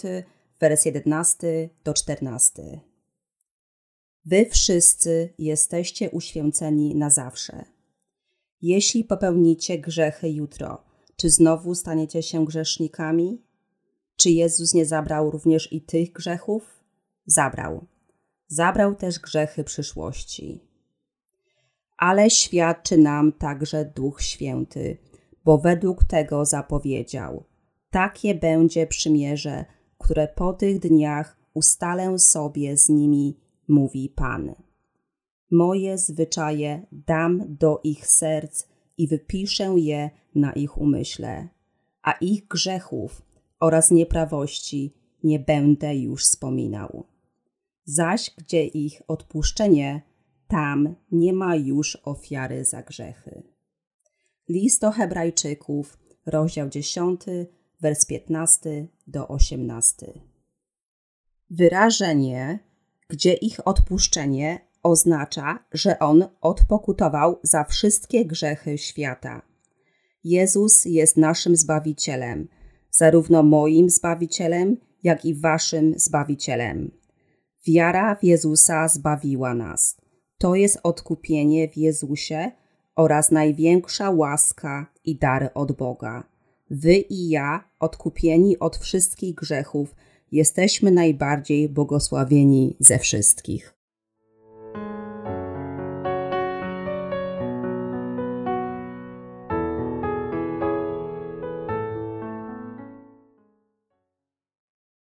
wers 11 do 14. Wy wszyscy jesteście uświęceni na zawsze. Jeśli popełnicie grzechy jutro, czy znowu staniecie się grzesznikami? Czy Jezus nie zabrał również i tych grzechów? Zabrał. Zabrał też grzechy przyszłości. Ale świadczy nam także Duch Święty, bo według tego zapowiedział: Takie będzie przymierze, które po tych dniach ustalę sobie z nimi, mówi Pan. Moje zwyczaje dam do ich serc i wypiszę je na ich umyśle, a ich grzechów oraz nieprawości nie będę już wspominał. Zaś gdzie ich odpuszczenie, tam nie ma już ofiary za grzechy. List do Hebrajczyków, rozdział 10, wers 15 do 18. Wyrażenie, gdzie ich odpuszczenie oznacza, że on odpokutował za wszystkie grzechy świata. Jezus jest naszym Zbawicielem, zarówno moim Zbawicielem, jak i waszym Zbawicielem. Wiara w Jezusa zbawiła nas. To jest odkupienie w Jezusie oraz największa łaska i dar od Boga. Wy i ja, odkupieni od wszystkich grzechów, jesteśmy najbardziej błogosławieni ze wszystkich.